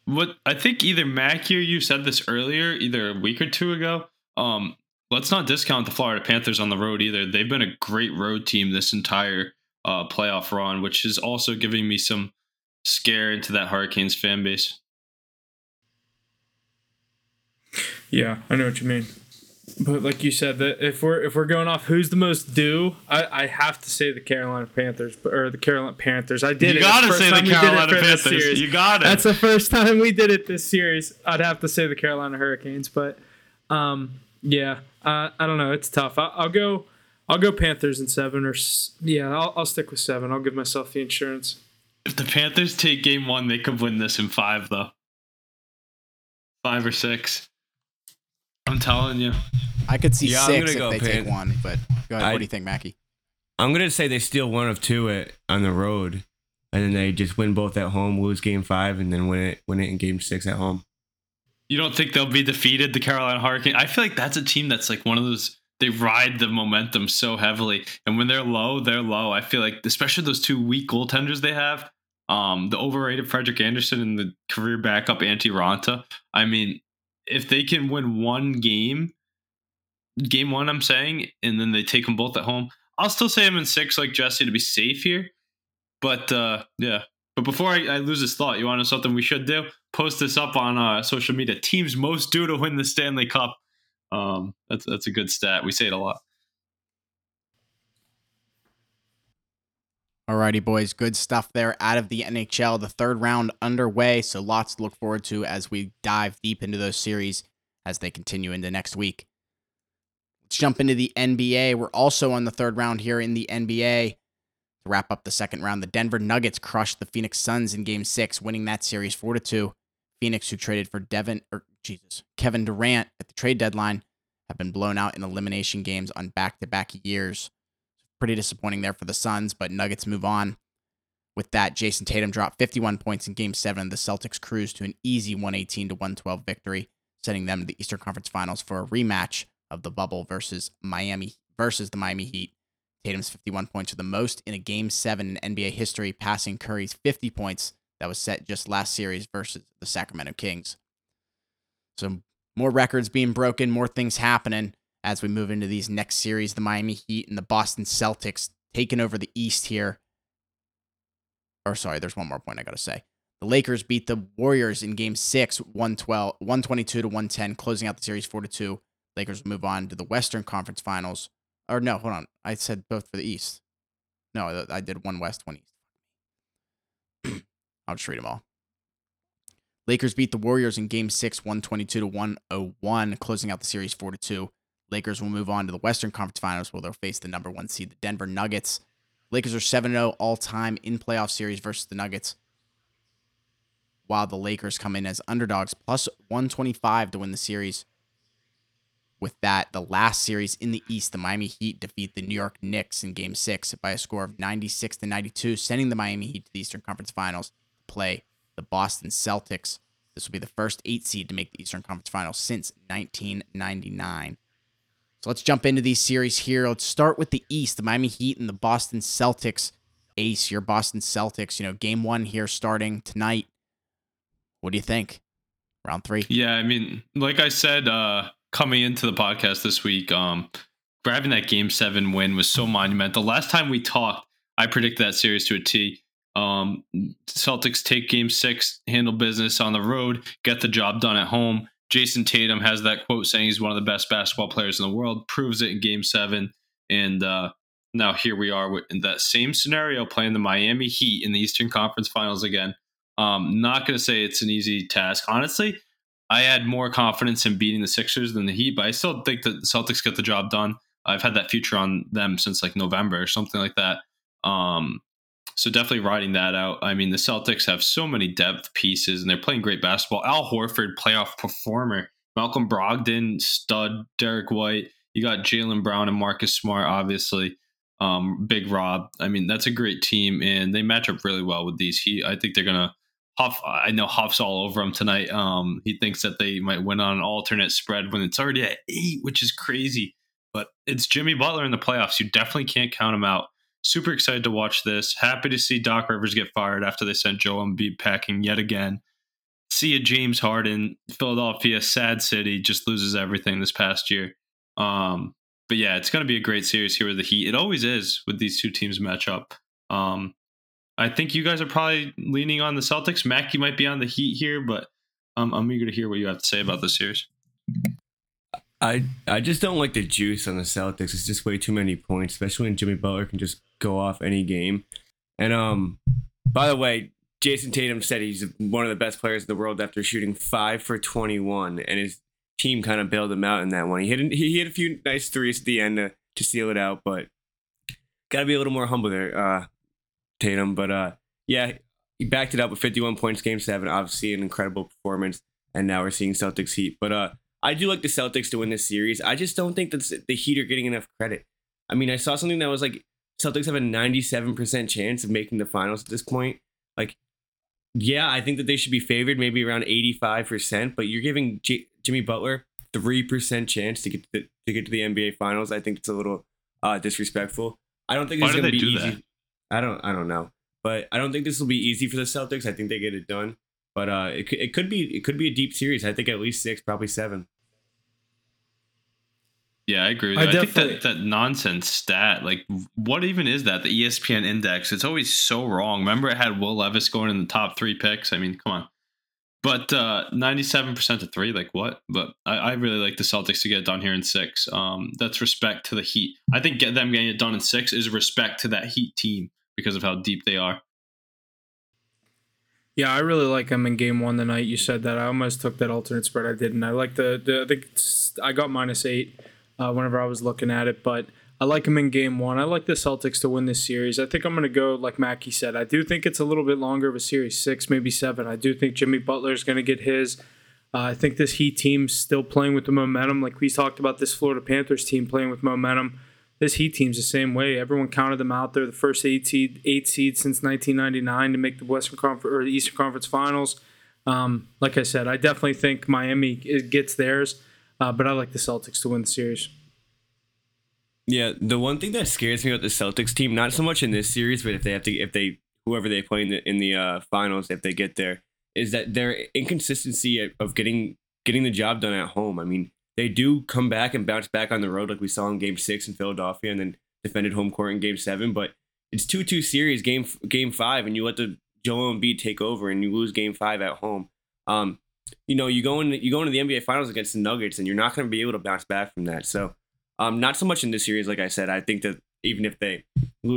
what I think either Mackie or you said this earlier, either a week or two ago. Um, let's not discount the Florida Panthers on the road either. They've been a great road team this entire uh, playoff run, which is also giving me some scare into that Hurricanes fan base. Yeah, I know what you mean. But like you said, that if we're if we're going off who's the most due, I, I have to say the Carolina Panthers, but or the Carolina Panthers. I did you it. gotta the say the time we did it Carolina Panthers. You got it. That's the first time we did it this series. I'd have to say the Carolina Hurricanes, but um, yeah, uh, I don't know. It's tough. I, I'll go. I'll go Panthers in seven or yeah. I'll, I'll stick with seven. I'll give myself the insurance. if the Panthers take game one, they could win this in five, though. Five or six. I'm telling you. I could see Yeah, six if go they Pan- take one, but go ahead. I- what do you think, Mackie? I'm gonna say they steal one of two at on the road, and then they just win both at home, lose game five, and then win it win it in game six at home. You don't think they'll be defeated, the Carolina Hurricane? I feel like that's a team that's like one of those. They ride the momentum so heavily, and when they're low, they're low. I feel like, especially those two weak goaltenders they have, um, the overrated Frederik Andersen and the career backup Antti Raanta. I mean, if they can win one game, game one, I'm saying, and then they take them both at home, I'll still say I'm in six, like Jesse, to be safe here. But uh, yeah, but before I, I lose this thought, you want to know something we should do? Post this up on uh, social media. Teams most due to win the Stanley Cup. Um, that's that's a good stat. We say it a lot. Alrighty, boys. Good stuff there out of the NHL. The third round underway, so lots to look forward to as we dive deep into those series as they continue into next week. Let's jump into the NBA. We're also on the third round here in the NBA. To wrap up the second round, the Denver Nuggets crushed the Phoenix Suns in game six, winning that series 4 to 2. Phoenix, who traded for Devin or Jesus, Kevin Durant at the trade deadline, have been blown out in elimination games on back to back years. Pretty disappointing there for the Suns, but Nuggets move on. With that, Jayson Tatum dropped 51 points in game seven. The Celtics cruised to an easy 118 to 112 victory, sending them to the Eastern Conference Finals for a rematch of the bubble versus Miami versus the Miami Heat. Tatum's 51 points are the most in a game seven in NBA history, passing Curry's 50 points that was set just last series versus the Sacramento Kings. So more records being broken, more things happening as we move into these next series. The Miami Heat and the Boston Celtics taking over the East here. Or sorry, there's one more point I got to say. The Lakers beat the Warriors in game six, 112, 122 to 110, closing out the series 4 to 2. Lakers move on to the Western Conference Finals. Or no, hold on. I said both for the East. No, I did one West, one East. I'll just read them all. Lakers beat the Warriors in game six, 122 to 101, closing out the series 4 to 2. Lakers will move on to the Western Conference Finals where they'll face the number one seed, the Denver Nuggets. Lakers are 7 0 all time in playoff series versus the Nuggets, while the Lakers come in as underdogs, plus 125 to win the series. With that, the last series in the East, the Miami Heat defeat the New York Knicks in Game 6 by a score of 96 to 92, sending the Miami Heat to the Eastern Conference Finals play the Boston Celtics. This will be the first eight seed to make the Eastern Conference Finals since 1999. So let's jump into these series here. Let's start with the East, the Miami Heat and the Boston Celtics. Ace, your Boston Celtics, you know, game one here starting tonight. What do you think? Round three. Yeah, I mean, like I said, uh, coming into the podcast this week, um, grabbing that game seven win was so monumental. The last time we talked, I predicted that series to a T. Um, Celtics take game six, handle business on the road, get the job done at home. Jayson Tatum has that quote saying he's one of the best basketball players in the world, proves it in game seven. And uh, now here we are in that same scenario playing the Miami Heat in the Eastern Conference Finals again. Um, not going to say it's an easy task. Honestly, I had more confidence in beating the Sixers than the Heat, but I still think that the Celtics get the job done. I've had that future on them since like November or something like that. Um, so definitely riding that out. I mean, the Celtics have so many depth pieces and they're playing great basketball. Al Horford, playoff performer. Malcolm Brogdon, stud. Derrick White. You got Jaylen Brown and Marcus Smart, obviously. Um, Big Rob. I mean, that's a great team, and they match up really well with these. He, I think they're gonna. Huff, I know Huff's all over him tonight. Um, he thinks that they might win on an alternate spread when it's already at eight, which is crazy. but it's Jimmy Butler in the playoffs. You definitely can't count him out. Super excited to watch this. Happy to see Doc Rivers get fired after they sent Joel Embiid packing yet again. See a James Harden, Philadelphia, sad city, just loses everything this past year. Um, but yeah, it's going to be a great series here with the Heat. It always is with these two teams match up. Um, I think you guys are probably leaning on the Celtics. Mac, you might be on the Heat here, but um, I'm eager to hear what you have to say about this series. I I just don't like the juice on the Celtics. It's just way too many points, especially when Jimmy Butler can just go off any game. And um, by the way, Jayson Tatum said he's one of the best players in the world after shooting five for 21, and his team kind of bailed him out in that one. He hit he hit a few nice threes at the end to, to seal it out, but got to be a little more humble there, uh, Tatum. But uh, yeah, he backed it up with 51 points, game seven. Obviously, an incredible performance, and now we're seeing Celtics Heat. But uh, I do like the Celtics to win this series. I just don't think that the Heat are getting enough credit. I mean, I saw something that was like Celtics have a 97% chance of making the finals at this point. Like, yeah, I think that they should be favored maybe around 85%, but you're giving J- Jimmy Butler 3% chance to get to the, to get to the NBA finals. I think it's a little uh, disrespectful. I don't think Why it's do going to be easy. that? I don't I don't know. But I don't think this will be easy for the Celtics. I think they get it done. But uh, it, could- it could be it could be a deep series. I think at least six, probably seven. Yeah, I agree with I you. I, think that, that nonsense stat, like, what even is that? The ESPN index, it's always so wrong. Remember, it had Will Levis going in the top three picks? I mean, come on. But uh, 97% to three, like what? But I, I really like the Celtics to get it done here in six. Um, that's respect to the Heat. I think get them getting it done in six is respect to that Heat team because of how deep they are. Yeah, I really like them in game one the night you said that. I almost took that alternate spread. I didn't. I like the the, the I got minus eight uh, whenever I was looking at it, but I like them in game one. I like the Celtics to win this series. I think I'm going to go like Mackie said. I do think it's a little bit longer of a series, six maybe seven. I do think Jimmy Butler is going to get his. Uh, I think this Heat team's still playing with the momentum. Like we talked about, this Florida Panthers team playing with momentum. This Heat team's the same way. Everyone counted them out. They're the first eight seed, eight seed since 1999 to make the Western Conference or the Eastern Conference Finals. Um, like I said, I definitely think Miami gets theirs, uh, but I like the Celtics to win the series. Yeah, the one thing that scares me about the Celtics team, not so much in this series, but if they have to, if they whoever they play in the in the uh, finals, if they get there, is that their inconsistency of- of getting getting the job done at home. I mean, they do come back and bounce back on the road, like we saw in Game Six in Philadelphia, and then defended home court in Game Seven. But it's two two series, game Game Five, and you let the Joel Embiid take over, and you lose Game Five at home. Um, you know, you go in you go into the NBA Finals against the Nuggets, and you're not going to be able to bounce back from that. So. Um, not so much in this series, like I said. I think that even if they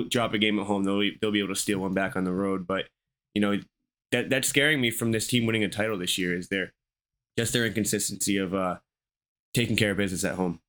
drop a game at home, they'll they'll be able to steal one back on the road. But you know that that's scaring me from this team winning a title this year. Is their just their inconsistency of uh, taking care of business at home.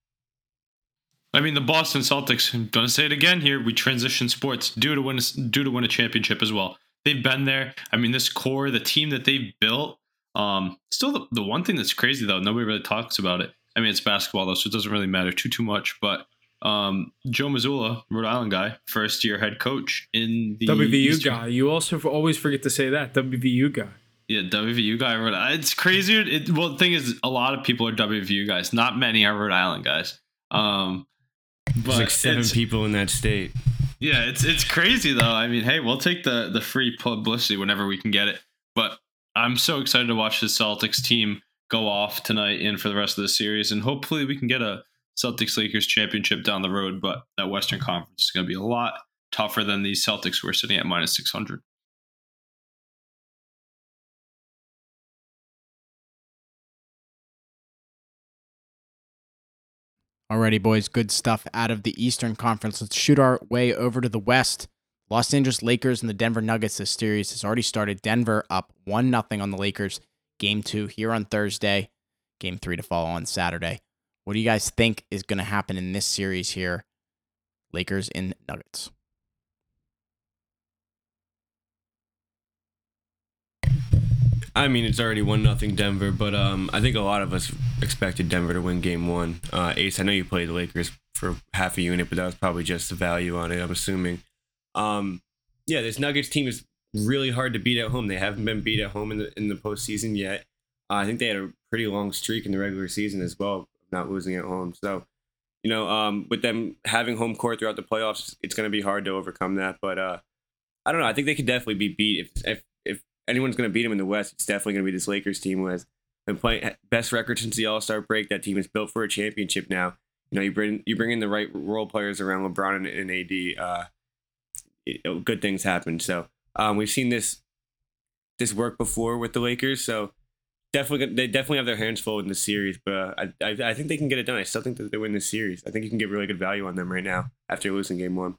I mean, the Boston Celtics. I'm gonna say it again here. We transition sports due to win a, due to win a championship as well. They've been there. I mean, this core, the team that they've built. Um, still, the, the one thing that's crazy though, nobody really talks about it. I mean, it's basketball though, so it doesn't really matter too too much. But um, Joe Mazzulla, Rhode Island guy, first year head coach in the WVU Eastern- guy. You also always forget to say that WVU guy. Yeah, WVU guy. Rhode Island. It's crazy. It, well, the thing is, a lot of people are WVU guys. Not many are Rhode Island guys. Um, but like seven people in that state. Yeah, it's it's crazy though. I mean, hey, we'll take the the free publicity whenever we can get it. But I'm so excited to watch the Celtics team go off tonight and for the rest of the series, and hopefully we can get a Celtics Lakers championship down the road. But that Western Conference is going to be a lot tougher than these Celtics who are sitting at minus 600. Alrighty, boys, good stuff out of the Eastern Conference. Let's shoot our way over to the West. Los Angeles Lakers and the Denver Nuggets. This series has already started. Denver up 1 0 on the Lakers. Game two here on Thursday. Game three to follow on Saturday. What do you guys think is going to happen in this series here? Lakers and Nuggets. I mean, it's already one nothing Denver, but um, I think a lot of us expected Denver to win Game One. Uh, Ace, I know you played the Lakers for half a unit, but that was probably just the value on it. I'm assuming. Um, yeah, this Nuggets team is really hard to beat at home. They haven't been beat at home in the in the postseason yet. Uh, I think they had a pretty long streak in the regular season as well, not losing at home. So, you know, um, with them having home court throughout the playoffs, it's going to be hard to overcome that. But uh, I don't know. I think they could definitely be beat. If if, if anyone's going to beat them in the West, it's definitely going to be this Lakers team who has been playing best record since the All Star break. That team is built for a championship now. You know, you bring you bring in the right role players around LeBron and, and AD. Uh, it, good things happen. So um, we've seen this this work before with the Lakers. So definitely they definitely have their hands full in the series, but uh, I, I, I think they can get it done. I still think that they win this series. I think you can get really good value on them right now after losing game one.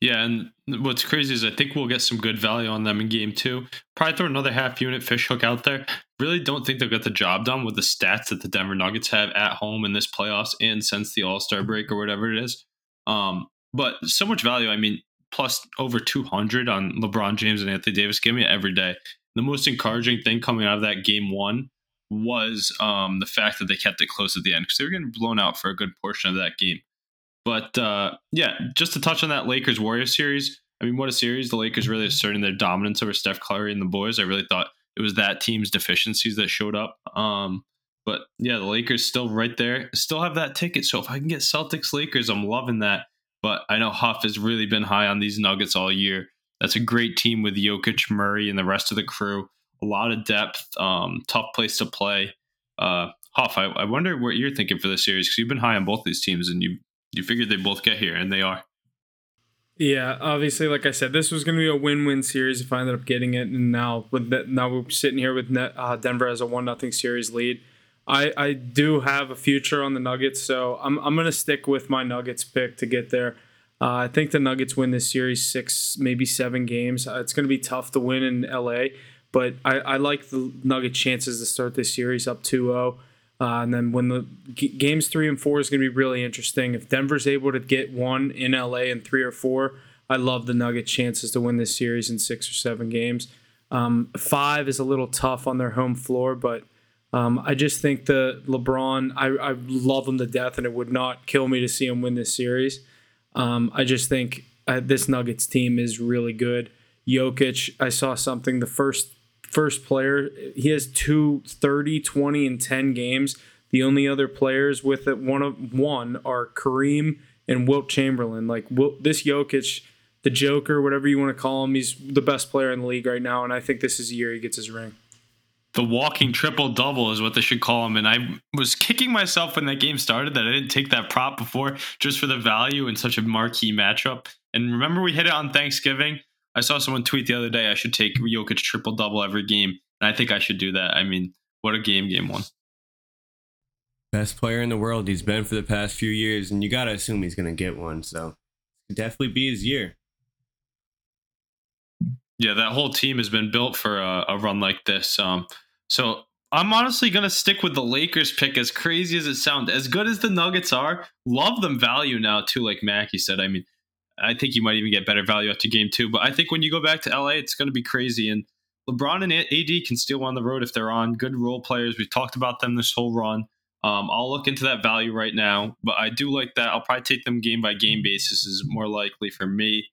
Yeah, and what's crazy is I think we'll get some good value on them in game two. Probably throw another half unit fish hook out there. Really don't think they'll get the job done with the stats that the Denver Nuggets have at home in this playoffs and since the All Star break or whatever it is. Um, but so much value. I mean, plus over 200 on LeBron James and Anthony Davis. Give me it every day the most encouraging thing coming out of that game one was um, the fact that they kept it close at the end because they were getting blown out for a good portion of that game. But uh, yeah, just to touch on that Lakers Warriors series. I mean, what a series! The Lakers really asserting their dominance over Steph Curry and the boys. I really thought it was that team's deficiencies that showed up. Um, but yeah, the Lakers still right there, still have that ticket. So if I can get Celtics Lakers, I'm loving that. But I know Huff has really been high on these Nuggets all year. That's a great team with Jokic, Murray, and the rest of the crew. A lot of depth, um, tough place to play. Uh, Huff, I, I wonder what you're thinking for this series because you've been high on both these teams, and you you figured they both get here, and they are. Yeah, obviously, like I said, this was going to be a win-win series if I ended up getting it, and now with that, now we're sitting here with net, uh, Denver as a one nothing series lead. I I do have a future on the Nuggets, so I'm I'm going to stick with my Nuggets pick to get there. Uh, I think the Nuggets win this series six, maybe seven games. Uh, it's going to be tough to win in LA, but I, I like the Nugget chances to start this series up 2 0. Uh, and then when the g- games three and four is going to be really interesting. If Denver's able to get one in LA in three or four, I love the Nuggets' chances to win this series in six or seven games. Um, five is a little tough on their home floor, but um, I just think the LeBron, I, I love him to death, and it would not kill me to see him win this series. Um, I just think uh, this Nuggets team is really good. Jokic, I saw something. The first first player, he has two 30, 20, and 10 games. The only other players with it, one of one are Kareem and Wilt Chamberlain. Like Wilt, this Jokic, the Joker, whatever you want to call him, he's the best player in the league right now, and I think this is the year he gets his ring the walking triple double is what they should call him. And I was kicking myself when that game started that I didn't take that prop before just for the value in such a marquee matchup. And remember, we hit it on Thanksgiving. I saw someone tweet the other day I should take Jokic triple double every game. And I think I should do that. I mean, what a game, game one. Best player in the world. He's been for the past few years, and you got to assume he's going to get one. So, definitely be his year. Yeah, that whole team has been built for a, a run like this. Um, so I'm honestly going to stick with the Lakers pick, as crazy as it sounds. As good as the Nuggets are, love them value now, too, like Mackie said. I mean, I think you might even get better value after game two. But I think when you go back to LA, it's going to be crazy. And LeBron and AD can still on the road if they're on. Good role players. We've talked about them this whole run. Um, I'll look into that value right now, but I do like that. I'll probably take them game by game basis is more likely for me.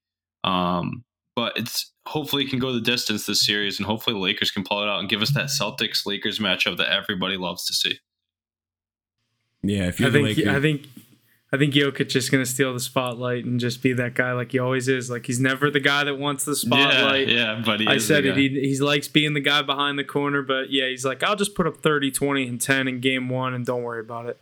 Um, but it's hopefully it can go the distance this series, and hopefully the Lakers can pull it out and give us that Celtics Lakers matchup that everybody loves to see. Yeah, if you're I think Lakers- I think I think Jokic just gonna steal the spotlight and just be that guy like he always is. Like he's never the guy that wants the spotlight. Yeah, yeah but he I is said it. He, he likes being the guy behind the corner, but yeah, he's like, I'll just put up 30, 20, and 10 in game one and don't worry about it.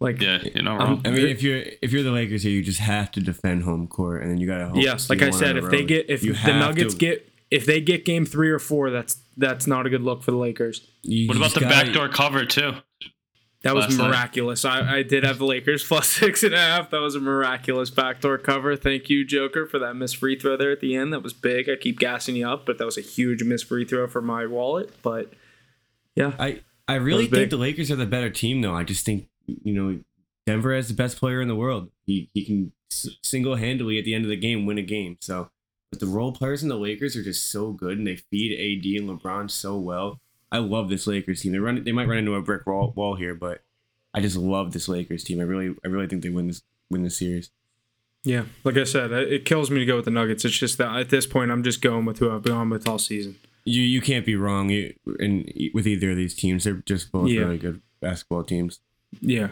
Like, Yeah, you're not Um, wrong. I mean, if you're if you're the Lakers here, you just have to defend home court, and then you got to hope. yeah, like I said, on if the they get if You the Nuggets to- get if they get game three or four, that's that's not a good look for the Lakers. what about the gotta- backdoor cover too? That was Last miraculous. I, I did have the Lakers plus six and a half. That was a miraculous backdoor cover. Thank you, Joker, for that missed free throw there at the end. That was big. I keep gassing you up, but that was a huge missed free throw for my wallet. But yeah, I I really was big. think the Lakers are the better team, though. I just think you know Denver has the best player in the world. He he can single handedly at the end of the game win a game. So, but the role players in the Lakers are just so good, and they feed AD and LeBron so well. I love this Lakers team. They run they might run into a brick wall, wall here, but I just love this Lakers team. I really I really think they win this win this series. Yeah, like I said, it kills me to go with the Nuggets. It's just that at this point, I'm just going with who I've gone with all season. You you can't be wrong you, in with either of these teams. They're just both yeah. really good basketball teams. Yeah.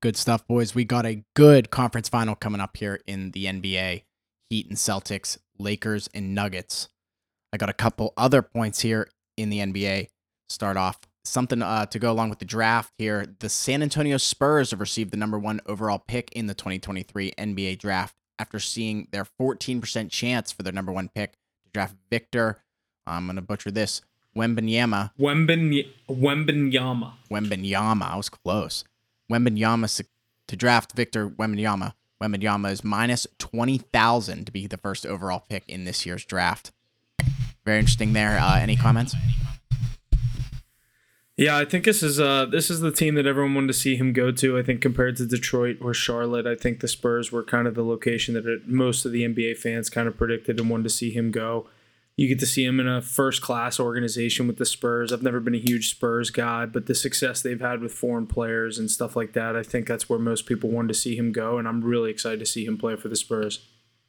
Good stuff, boys. We got a good conference final coming up here in the NBA. Heat and Celtics, Lakers and Nuggets. I got a couple other points here in the NBA. Start off something uh, to go along with the draft here. The San Antonio Spurs have received the number one overall pick in the 2023 NBA draft after seeing their 14% chance for their number one pick to draft Victor. I'm going to butcher this. Wembanyama. Wemben Wembenyama. Wembenyama. I was close. Wembenyama to draft Victor Wembanyama. Wembanyama is minus 20,000 to be the first overall pick in this year's draft. Very interesting there. Uh, any comments? Yeah, I think this is uh this is the team that everyone wanted to see him go to. I think compared to Detroit or Charlotte, I think the Spurs were kind of the location that it, most of the NBA fans kind of predicted and wanted to see him go. You get to see him in a first class organization with the Spurs. I've never been a huge Spurs guy, but the success they've had with foreign players and stuff like that, I think that's where most people wanted to see him go, and I'm really excited to see him play for the Spurs.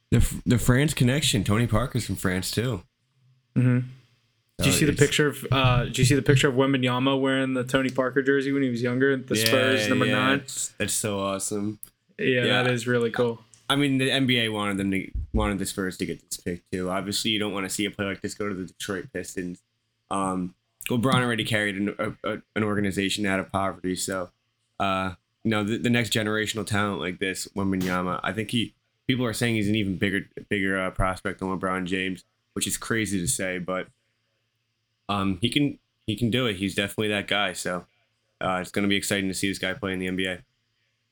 The the France connection. Tony Parker's from France too. Mm-hmm. Did you see the picture of? Uh, did you see the picture of Wembanyama wearing the Tony Parker jersey when he was younger? The Yeah, Spurs number yeah, nine. That's, that's so awesome. Yeah, Yeah. that is really cool. I mean, the NBA wanted them to wanted the Spurs to get this pick too. Obviously, you don't want to see a play like this go to the Detroit Pistons. Um, LeBron already carried an, a, a, an organization out of poverty, so uh, you know the, the next generational talent like this, Wembanyama, I think he people are saying he's an even bigger bigger uh, prospect than LeBron James, which is crazy to say, but um, he can he can do it. He's definitely that guy. So uh, it's going to be exciting to see this guy play in the NBA.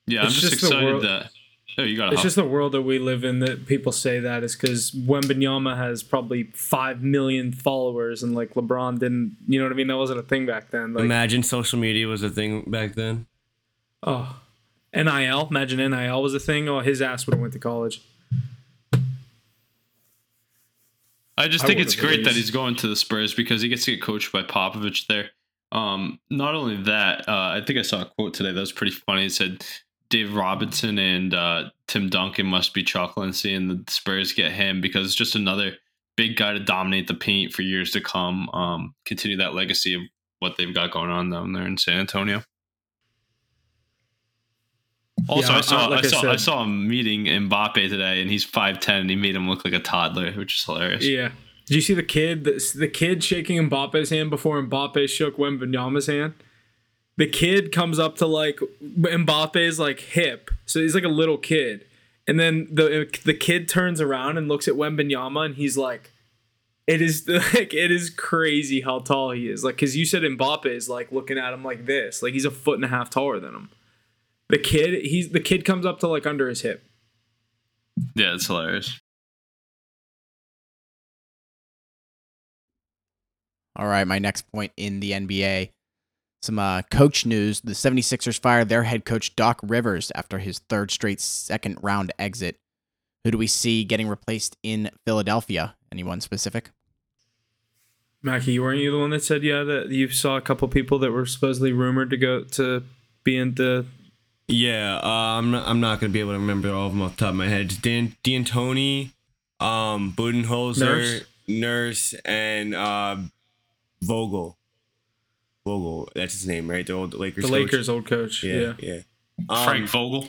Yeah, I'm just, just excited world- that. Oh, you got It's just the world that we live in that people say that is because Wembanyama has probably five million followers and like LeBron didn't. You know what I mean? That wasn't a thing back then. Like, Imagine social media was a thing back then. oh, NIL. Imagine NIL was a thing. Oh, his ass would have went to college. I just I think it's would've great that he's going to the Spurs because he gets to get coached by Popovich there. Um, not only that, uh, I think I saw a quote today that was pretty funny. It said Dave Robinson and uh, Tim Duncan must be chuckling seeing the Spurs get him because it's just another big guy to dominate the paint for years to come. Um, continue that legacy of what they've got going on down there in San Antonio. Also, Yeah, I saw like I I saw I said- saw him meeting Mbappe today, and he's five ten, and he made him look like a toddler, which is hilarious. Yeah. Did you see the kid? The, the kid shaking Mbappe's hand before Mbappe shook Wembanyama's hand. The kid comes up to like Mbappe's like hip, so he's like a little kid, and then the the kid turns around and looks at Wembanyama, and he's like, "It is like it is crazy how tall he is." Like, cause you said Mbappe is like looking at him like this, like he's a foot and a half taller than him. The kid, he's the kid comes up to like under his hip. Yeah, it's hilarious. All right, my next point in the NBA. Some uh, coach news. The 76ers fired their head coach, Doc Rivers, after his third straight second round exit. Who do we see getting replaced in Philadelphia? Anyone specific? Mackie, weren't you the one that said yeah that you saw a couple people that were supposedly rumored to go to be in the Yeah, uh, I'm not, I'm not gonna be able to remember all of them off the top of my head. Dan D'Antoni, um, Budenholzer, Nurse? Nurse, and uh, Vogel. Vogel, that's his name, right? The old Lakers. the coach. Lakers old coach? Yeah, Yeah. yeah. Um, Frank Vogel.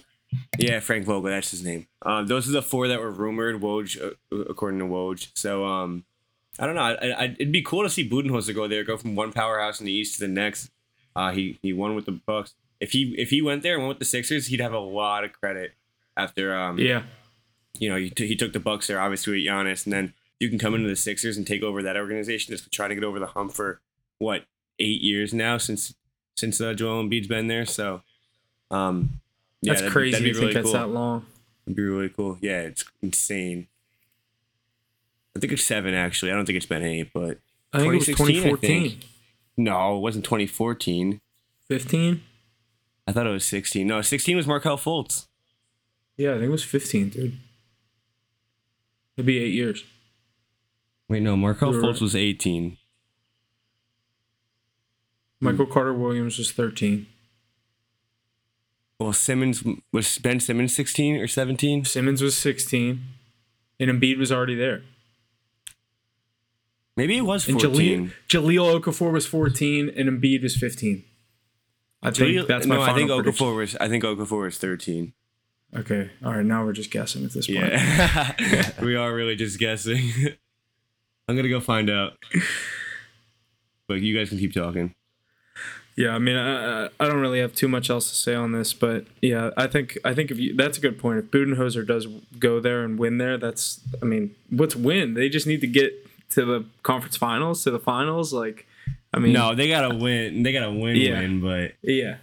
Yeah, Frank Vogel, that's his name. Um, those are the four that were rumored, Woj, uh, according to Woj. So, um, I don't know. I, I, it'd be cool to see Budenholzer go there, go from one powerhouse in the East to the next. Uh, he he won with the Bucks. If he if he went there and went with the Sixers, he'd have a lot of credit. After um, Yeah. you know, he, t- he took the Bucks there, obviously with Giannis, and then you can come into the Sixers and take over that organization. Just trying to get over the hump for what eight years now since since uh, Joel Embiid's been there. So, um, yeah, That's that'd- crazy that'd to be think really that's cool. that long. It'd be really cool. Yeah, it's insane. I think it's seven actually. I don't think it's been eight, but I think it was 2016, 2014. no, it wasn't 2014. 15? I thought it was 16. No, 16 was Markelle Fultz. Yeah, I think it was 15, dude. It'd be eight years. Wait, no, Markelle Fultz right. was 18. Michael Carter Williams was 13. Well, Simmons was Ben Simmons 16 or 17. Simmons was 16. And Embiid was already there. Maybe it was And 14. Jahlil, Jahlil Okafor was 14 and Embiid was 15. I think Jahlil- that's my no. I think prediction. Okafor was. I think Okafor was thirteen. Okay, all right. Now we're just guessing at this point. Yeah, we are really just guessing. I'm gonna go find out. But you guys can keep talking. Yeah, I mean, I, I- don't really have too much else to say on this, but yeah, I think I think if you that's a good point. If Budenholzer does go there and win there, that's I mean, what's win? They just need to get to the conference finals, to the finals. Like, I mean, No, they gotta win. They gotta win, Yeah. win. But yeah,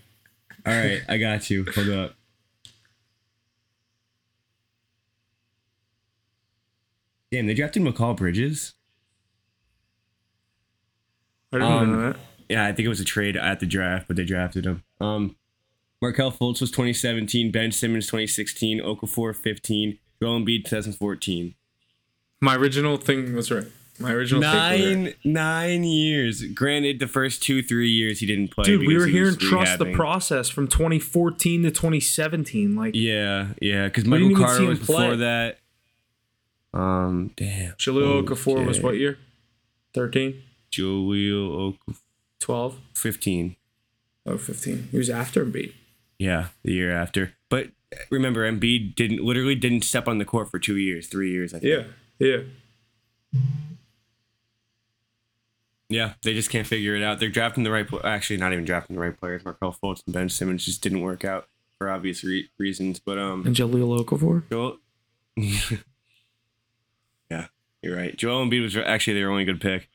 all right, I got you. Hold up. Damn, they drafted Mikal Bridges. I didn't Um, know that. Yeah, I think it was a trade at the draft, but they drafted him. Um, Markelle Fultz was 2017, Ben Simmons 2016, Okafor 15, Joel Embiid 2014. My original thing was right. My original take was right. Nine nine years. Granted, the first two three years he didn't play. Dude, we were he hearing trust the process from 2014 to 2017. Like, Yeah, yeah, because Michael didn't even see Carter was before that. Um, damn. Jahlil Oh, Okafor was what year? 13, Jahlil Okafor 12, 15. oh 15. He was after Embiid. Yeah, the year after. But remember, Embiid didn't literally didn't step on the court for two years, three years. I think. Yeah, yeah. Yeah, they just can't figure it out. They're drafting the right. Pl- Actually, not even drafting the right players. Markelle Fultz and Ben Simmons just didn't work out for obvious re- reasons. But um, And Jahlil Okafor. Joel. yeah, you're right. Joel Embiid was actually their only good pick.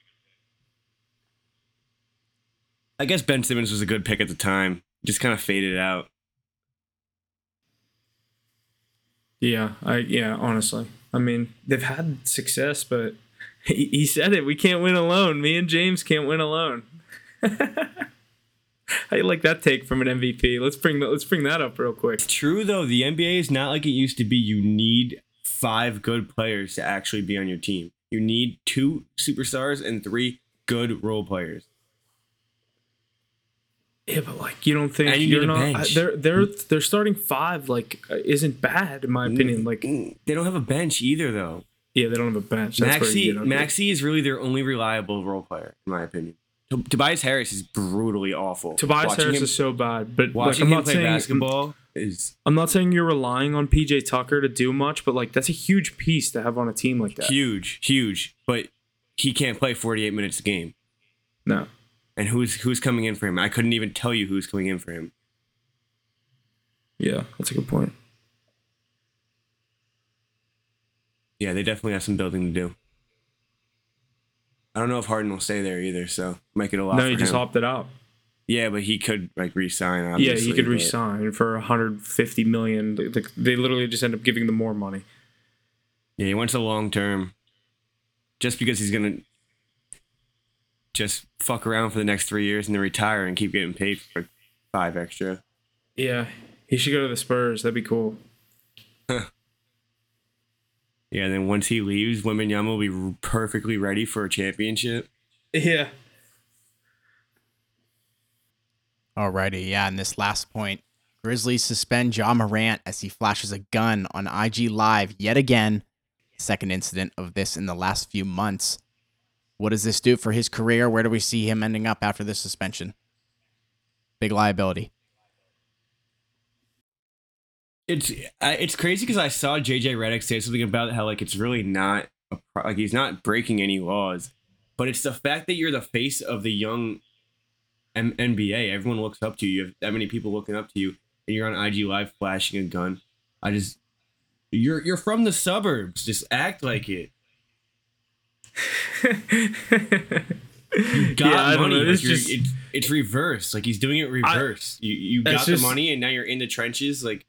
I guess Ben Simmons was a good pick at the time. Just kind of faded out. Yeah, I yeah, honestly. I mean, they've had success, but he, he said it. We can't win alone. Me and James can't win alone. I like that take from an MVP? Let's bring that. Let's bring that up real quick. It's true though. The NBA is not like it used to be. You need five good players to actually be on your team. You need two superstars and three good role players. Yeah, but like you don't think And you you're not? Bench. They're they're they're starting five. Like uh, isn't bad in my opinion. Like Mm, they don't have a bench either though. yeah, they don't have a bench. That's where Maxey get under it. Maxey is really their only reliable role player, in my opinion. Tobias Harris is brutally awful. Tobias Watching Harris him, is so bad, but like, watching I'm him not play saying basketball is I'm not saying you're relying on PJ Tucker to do much, but like that's a huge piece to have on a team like that. huge, huge. But he can't play 48 minutes a game. No, And who's who's coming in for him? I couldn't even tell you who's coming in for him. yeah, that's a good point. Yeah, they definitely have some building to do. I don't know if Harden will stay there either, so make it a lot. No, he just him. opted out. Yeah, but he could like resign. yeah, he could but- resign for 150 million. They, they- they literally just end up giving them more money. Yeah, he wants a long term. Just because he's gonna just fuck around for the next three years and then retire and keep getting paid for five extra. Yeah, he should go to the Spurs. That'd be cool. Yeah, and then once he leaves, Wembanyama will be perfectly ready for a championship. Yeah. Alrighty, yeah, and this last point. Grizzlies suspend Ja Morant as he flashes a gun on IG Live yet again. Second incident of this in the last few months. What does this do for his career? Where do we see him ending up after this suspension? Big liability. It's it's crazy because I saw JJ Redick say something about how like it's really not a like he's not breaking any laws, but it's the fact that you're the face of the young M- NBA. Everyone looks up to you. You have that many people looking up to you, and you're on IG Live flashing a gun. I just you're you're from the suburbs. Just act like it. You got Yeah, money. like It's just- it's, it's reverse. Like he's doing it reverse. you you It's got the just- money, and now you're in the trenches. Like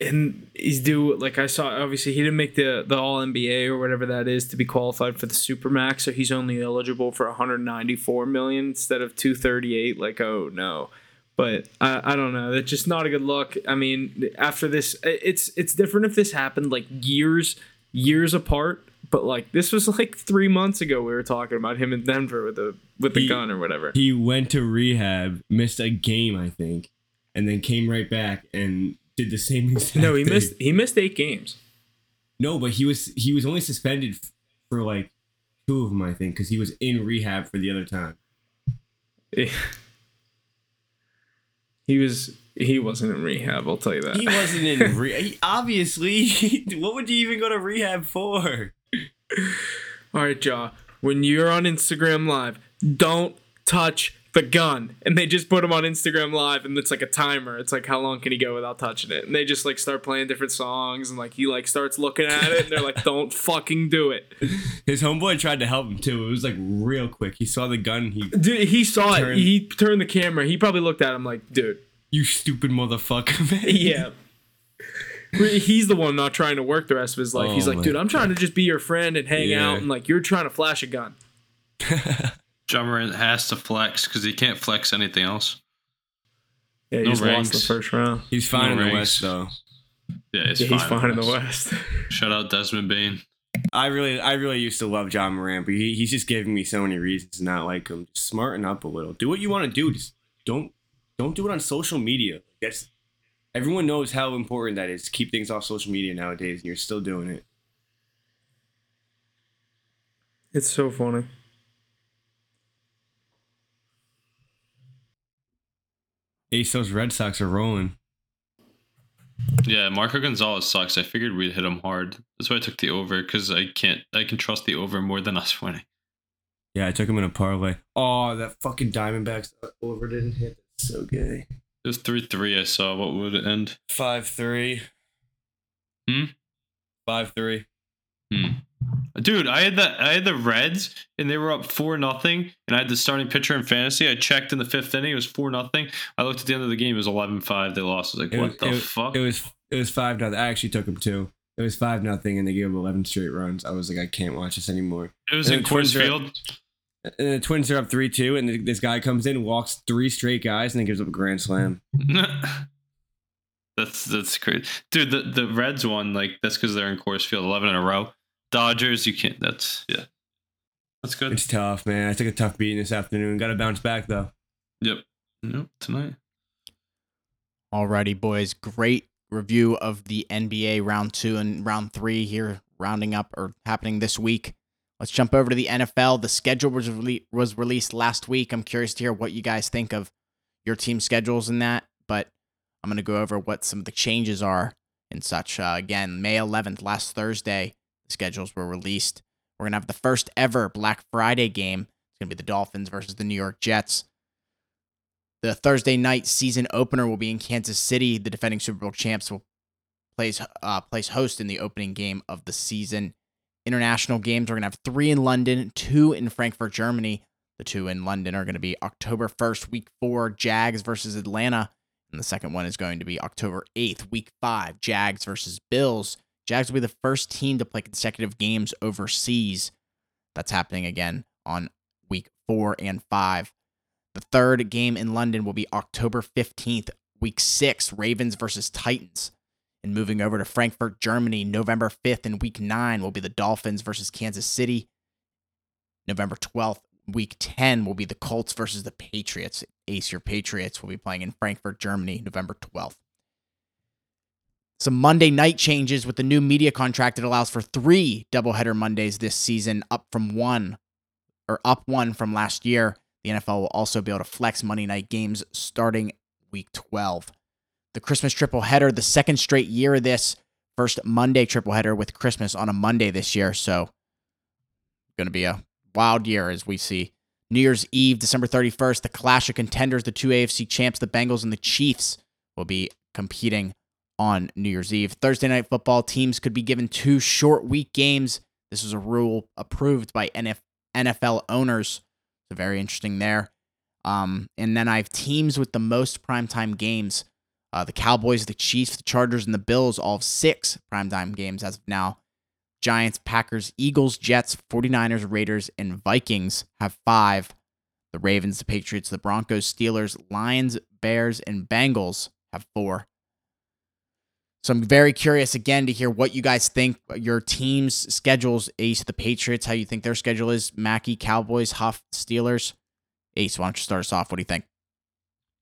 and he's due like I saw obviously he didn't make the the all NBA or whatever that is to be qualified for the supermax so he's only eligible for 194 million instead of 238 like oh no but I, I don't know that's just not a good look I mean after this it's it's different if this happened like years years apart but like this was like 3 months ago we were talking about him in Denver with the with the He- gun or whatever he went to rehab, missed a game, I think, and then came right back and did the same exact no he thing. missed he missed 8 games No, but he was he was only suspended for like two of them, I think, because he was in rehab for the other time. Yeah. He was he wasn't in rehab. I'll tell you that. He wasn't in rehab. obviously. what would you even go to rehab for? All right, Ja. When you're on Instagram Live, don't touch the gun. And they just put him on Instagram Live, and it's like a timer. It's like how long can he go without touching it? And they just like start playing different songs, and like he like starts looking at it, and they're like, "Don't fucking do it." His homeboy tried to help him too. It was like real quick. He saw the gun. He, Dude, he saw Turn- it. He turned the camera. He probably looked at him like, "Dude, you stupid motherfucker, man. yeah." He's the one not trying to work the rest of his life. He's Oh like, dude, I'm trying to just be your friend and hang Yeah. out, and like you're trying to flash a gun. Ja Morant has to flex because he can't flex anything else. Yeah, he No just lost the first round. He's fine No in the. West though. Yeah, it's Yeah, fine. he's fine in the West. Shout out Desmond Bane. I really, I really used to love Ja Morant, but he, he's just giving me so many reasons to not like him. Just smarten up a little. Do what you want to do. Just don't, don't do it on social media. That's everyone knows how important that is. to Keep things off social media nowadays, and you're still doing it. It's so funny. Ace, those Red Sox are rolling. Yeah, Marco Gonzales sucks. I figured we'd hit him hard. That's why I took the over because I can't. I can trust the over more than us winning. Yeah, I took him in a parlay. Oh, that fucking Diamondbacks over didn't hit. That's so gay. It was three three. I saw. What would it end? Five three. Hmm? Five three. Hmm. Dude, I had the I had the Reds and they were up four nothing, and I had the starting pitcher in fantasy. I checked in the fifth inning, it was four nothing. I looked at the end of the game, it was 11-5. They lost. I was like, It what was, the it, fuck? It was it was five nothing. I actually took them two. It was five nothing, and they gave him eleven straight runs. I was like, I can't watch this anymore. It was and in Coors Field. And the Twins are up three two, and this guy comes in, walks three straight guys, and then gives up a grand slam. that's that's crazy, dude. The the Reds won like that's because they're in Coors Field, eleven in a row. Dodgers, you can't. That's yeah, that's good. It's tough, man. I took a tough beating this afternoon. Got to bounce back though. Yep. Nope. Tonight. Alrighty, boys. Great review of the NBA round two and round three here, rounding up or happening this week. Let's jump over to the NFL. The schedule was was released last week. I'm curious to hear what you guys think of your team schedules in that, but I'm going to go over what some of the changes are and such. Uh, again, May 11th, last Thursday, the schedules were released. We're going to have the first ever Black Friday game. It's going to be the Dolphins versus the New York Jets. The Thursday night season opener will be in Kansas City. The defending Super Bowl champs will place uh, place host in the opening game of the season. International games we're gonna have three in London, two in Frankfurt, Germany. The two in London are going to be October 1st, week four, Jags versus Atlanta. And the second one is going to be October 8th, week five, Jags versus Bills. Jags will be the first team to play consecutive games overseas. That's happening again on week four and five. The third game in London will be October 15th, week six, Ravens versus Titans. And moving over to Frankfurt, Germany, November 5th and week nine will be the Dolphins versus Kansas City. November 12th, week 10 will be the Colts versus the Patriots. Ace, your Patriots will be playing in Frankfurt, Germany, November 12th. Some Monday night changes with the new media contract. It allows for three doubleheader Mondays this season, up from one or up one from last year. The NFL will also be able to flex Monday night games starting week 12. The Christmas triple header, the second straight year of this, first Monday triple header with Christmas on a Monday this year. So, going to be a wild year as we see. New Year's Eve, December 31st, the clash of contenders, the two AFC champs, the Bengals and the Chiefs, will be competing on New Year's Eve. Thursday night football teams could be given two short week games. This was a rule approved by NFL owners. So very interesting there. Um, and then I have teams with the most primetime games. Uh, the Cowboys, the Chiefs, the Chargers, and the Bills all have six primetime games as of now. Giants, Packers, Eagles, Jets, 49ers, Raiders, and Vikings have five. The Ravens, the Patriots, the Broncos, Steelers, Lions, Bears, and Bengals have four. So I'm very curious again to hear what you guys think your team's schedules, Ace, the Patriots, how you think their schedule is, Mackie, Cowboys, Huff, Steelers. Ace, why don't you start us off? What do you think?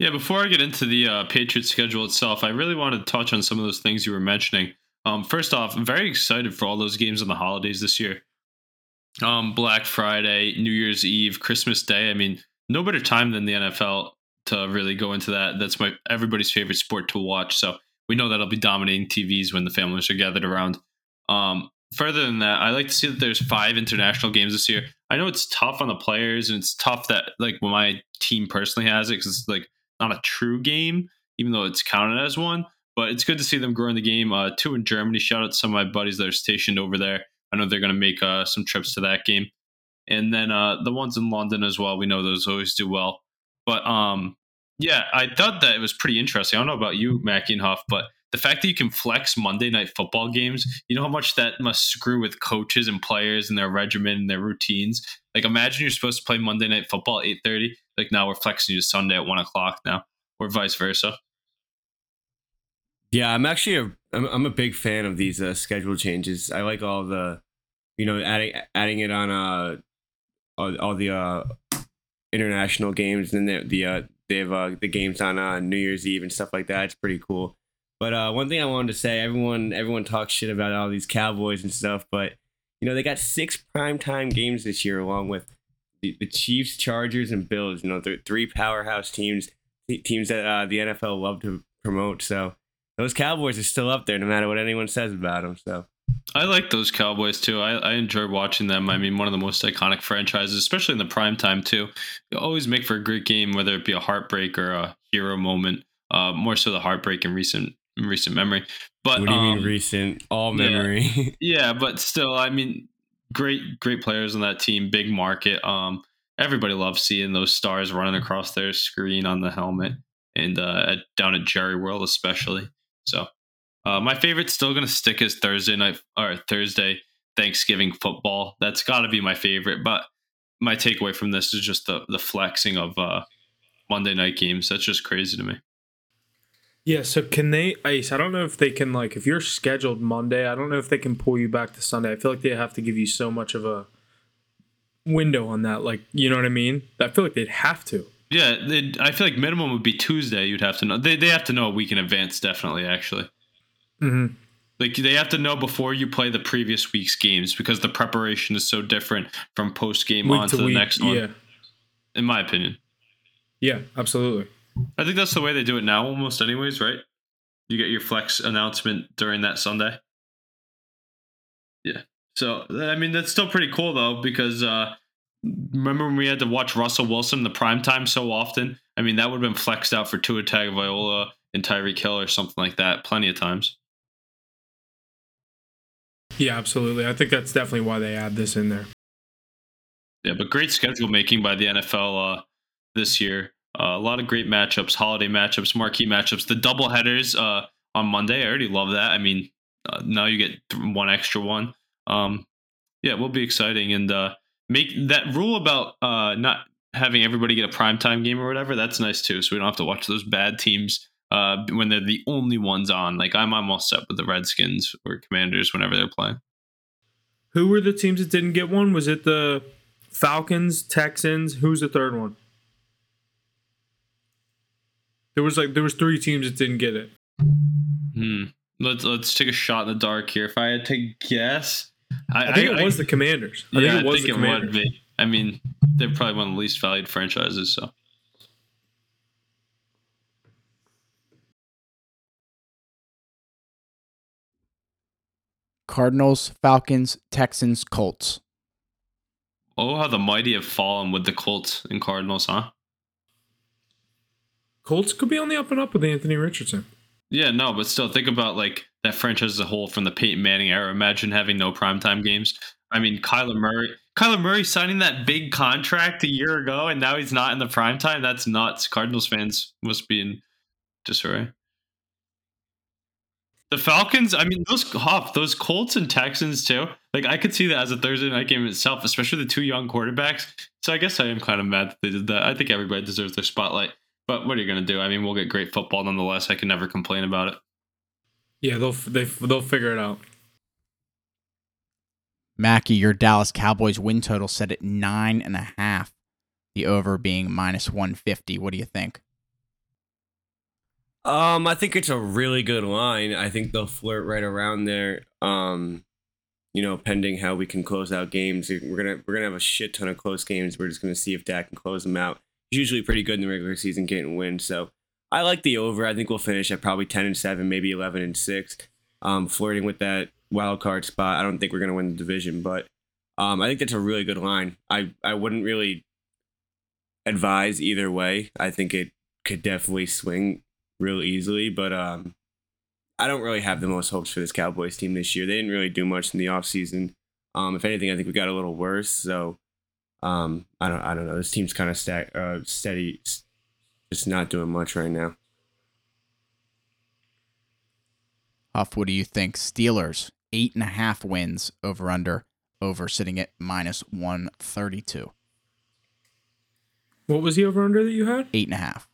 Yeah, before I get into the uh, Patriots schedule itself, I really want to touch on some of those things you were mentioning. Um, first off, I'm very excited for all those games on the holidays this year. Um, Black Friday, New Year's Eve, Christmas Day. I mean, no better time than the NFL to really go into that. That's my everybody's favorite sport to watch. So we know that'll be dominating TVs when the families are gathered around. Um, further than that, I like to see that there's five international games this year. I know it's tough on the players and it's tough that like when my team personally has it because it's like not a true game, even though it's counted as one. But it's good to see them growing the game. Uh, two in Germany. Shout out to some of my buddies that are stationed over there. I know they're going to make uh, some trips to that game. And then uh, the ones in London as well. We know those always do well. But um, yeah, I thought that it was pretty interesting. I don't know about you, Mackie and Huff, but the fact that you can flex Monday night football games, you know how much that must screw with coaches and players and their regimen and their routines. Like imagine you're supposed to play Monday night football at eight thirty. Like now we're flexing you to Sunday at one o'clock now, or vice versa. Yeah, I'm actually a I'm, I'm a big fan of these uh, schedule changes. I like all the, you know, adding adding it on uh all, all the uh international games and the the uh they have uh, the games on uh, New Year's Eve and stuff like that. It's pretty cool. But uh, one thing I wanted to say, everyone everyone talks shit about all these Cowboys and stuff, but you know they got six primetime games this year, along with the, the Chiefs, Chargers, and Bills. You know, three powerhouse teams, teams that uh, the NFL love to promote. So those Cowboys are still up there, no matter what anyone says about them. So I like those Cowboys too. I, I enjoy watching them. I mean, one of the most iconic franchises, especially in the prime time too. You always make for a great game, whether it be a heartbreak or a hero moment. Uh, more so the heartbreak in recent recent memory. But what do you um, mean recent? All memory. Yeah, yeah, but still, I mean, great great players on that team. Big market. Um, everybody loves seeing those stars running across their screen on the helmet and uh, at, down at Jerry World especially. So uh, my favorite's still going to stick is Thursday night or Thursday Thanksgiving football. That's got to be my favorite. But my takeaway from this is just the the flexing of uh, Monday night games. That's just crazy to me. Yeah, so can they ice? I don't know if they can like if you're scheduled Monday, I don't know if they can pull you back to Sunday. I feel like they have to give you so much of a window on that. Like, you know what I mean? I feel like they'd have to. Yeah, I feel like minimum would be Tuesday. You'd have to know. They they have to know a week in advance, definitely. Actually, mm-hmm. like they have to know before you play the previous week's games because the preparation is so different from post game on to, to the week, next one. Yeah. In my opinion. Yeah, absolutely. I think that's the way they do it now, almost, anyways, right? You get your flex announcement during that Sunday. Yeah. So, I mean, that's still pretty cool, though, because uh, remember when we had to watch Russell Wilson in the prime time so often? I mean, that would have been flexed out for Tua Tagovailoa and Tyreek Hill or something like that plenty of times. Yeah, absolutely. I think that's definitely why they add this in there. Yeah, but great schedule making by the NFL uh, this year. Uh, a lot of great matchups, holiday matchups, marquee matchups. The double headers uh, on Monday, I already love that. I mean, uh, now you get one extra one. Um, yeah, will be exciting and uh, make that rule about uh, not having everybody get a primetime game or whatever. That's nice too, so we don't have to watch those bad teams when they're the only ones on. Like I'm I'm all set with the Redskins or Commanders whenever they're playing. Who were the teams that didn't get one? Was it the Falcons, Texans? Who's the third one? There was like there was three teams that didn't get it. Hmm. Let's let's take a shot in the dark here. If I had to guess, I, I think I, it was I, the Commanders. I yeah, think it was I think the Commanders. Would be. I mean, they're probably one of the least valued franchises. So. Cardinals, Falcons, Texans, Colts. Oh, how the mighty have fallen with the Colts and Cardinals, huh? Colts could be on the up and up with Anthony Richardson. Yeah, no, but still think about like that franchise as a whole from the Peyton Manning era. Imagine having no primetime games. I mean, Kyler Murray, Kyler Murray signing that big contract a year ago, and now he's not in the primetime. That's nuts. Cardinals fans must be in disarray. The Falcons, I mean, those Huff, those Colts and Texans too. Like I could see that as a Thursday night game itself, especially the two young quarterbacks. So I guess I am kind of mad that they did that. I think everybody deserves their spotlight. But what are you going to do? I mean, we'll get great football nonetheless. I can never complain about it. Yeah, they'll they, they'll figure it out. Mackie, your Dallas Cowboys win total set at nine and a half. The over being minus one fifty. What do you think? Um, I think it's a really good line. I think they'll flirt right around there. Um, you know, pending how we can close out games, we're gonna we're gonna have a shit ton of close games. We're just gonna see if Dak can close them out usually pretty good in the regular season, getting wins. So I like the over. I think we'll finish at probably ten and seven, maybe eleven and six, um, flirting with that wild card spot. I don't think we're gonna win the division, but um, I think that's a really good line. I I wouldn't really advise either way. I think it could definitely swing real easily, but um, I don't really have the most hopes for this Cowboys team this year. They didn't really do much in the offseason. Um, if anything, I think we got a little worse. So um, I don't I don't know. This team's kind of sta- uh, steady, just not doing much right now. Huff, what do you think? Steelers eight and a half wins over under over sitting at minus one thirty two. What was the over under that you had? Eight and a half.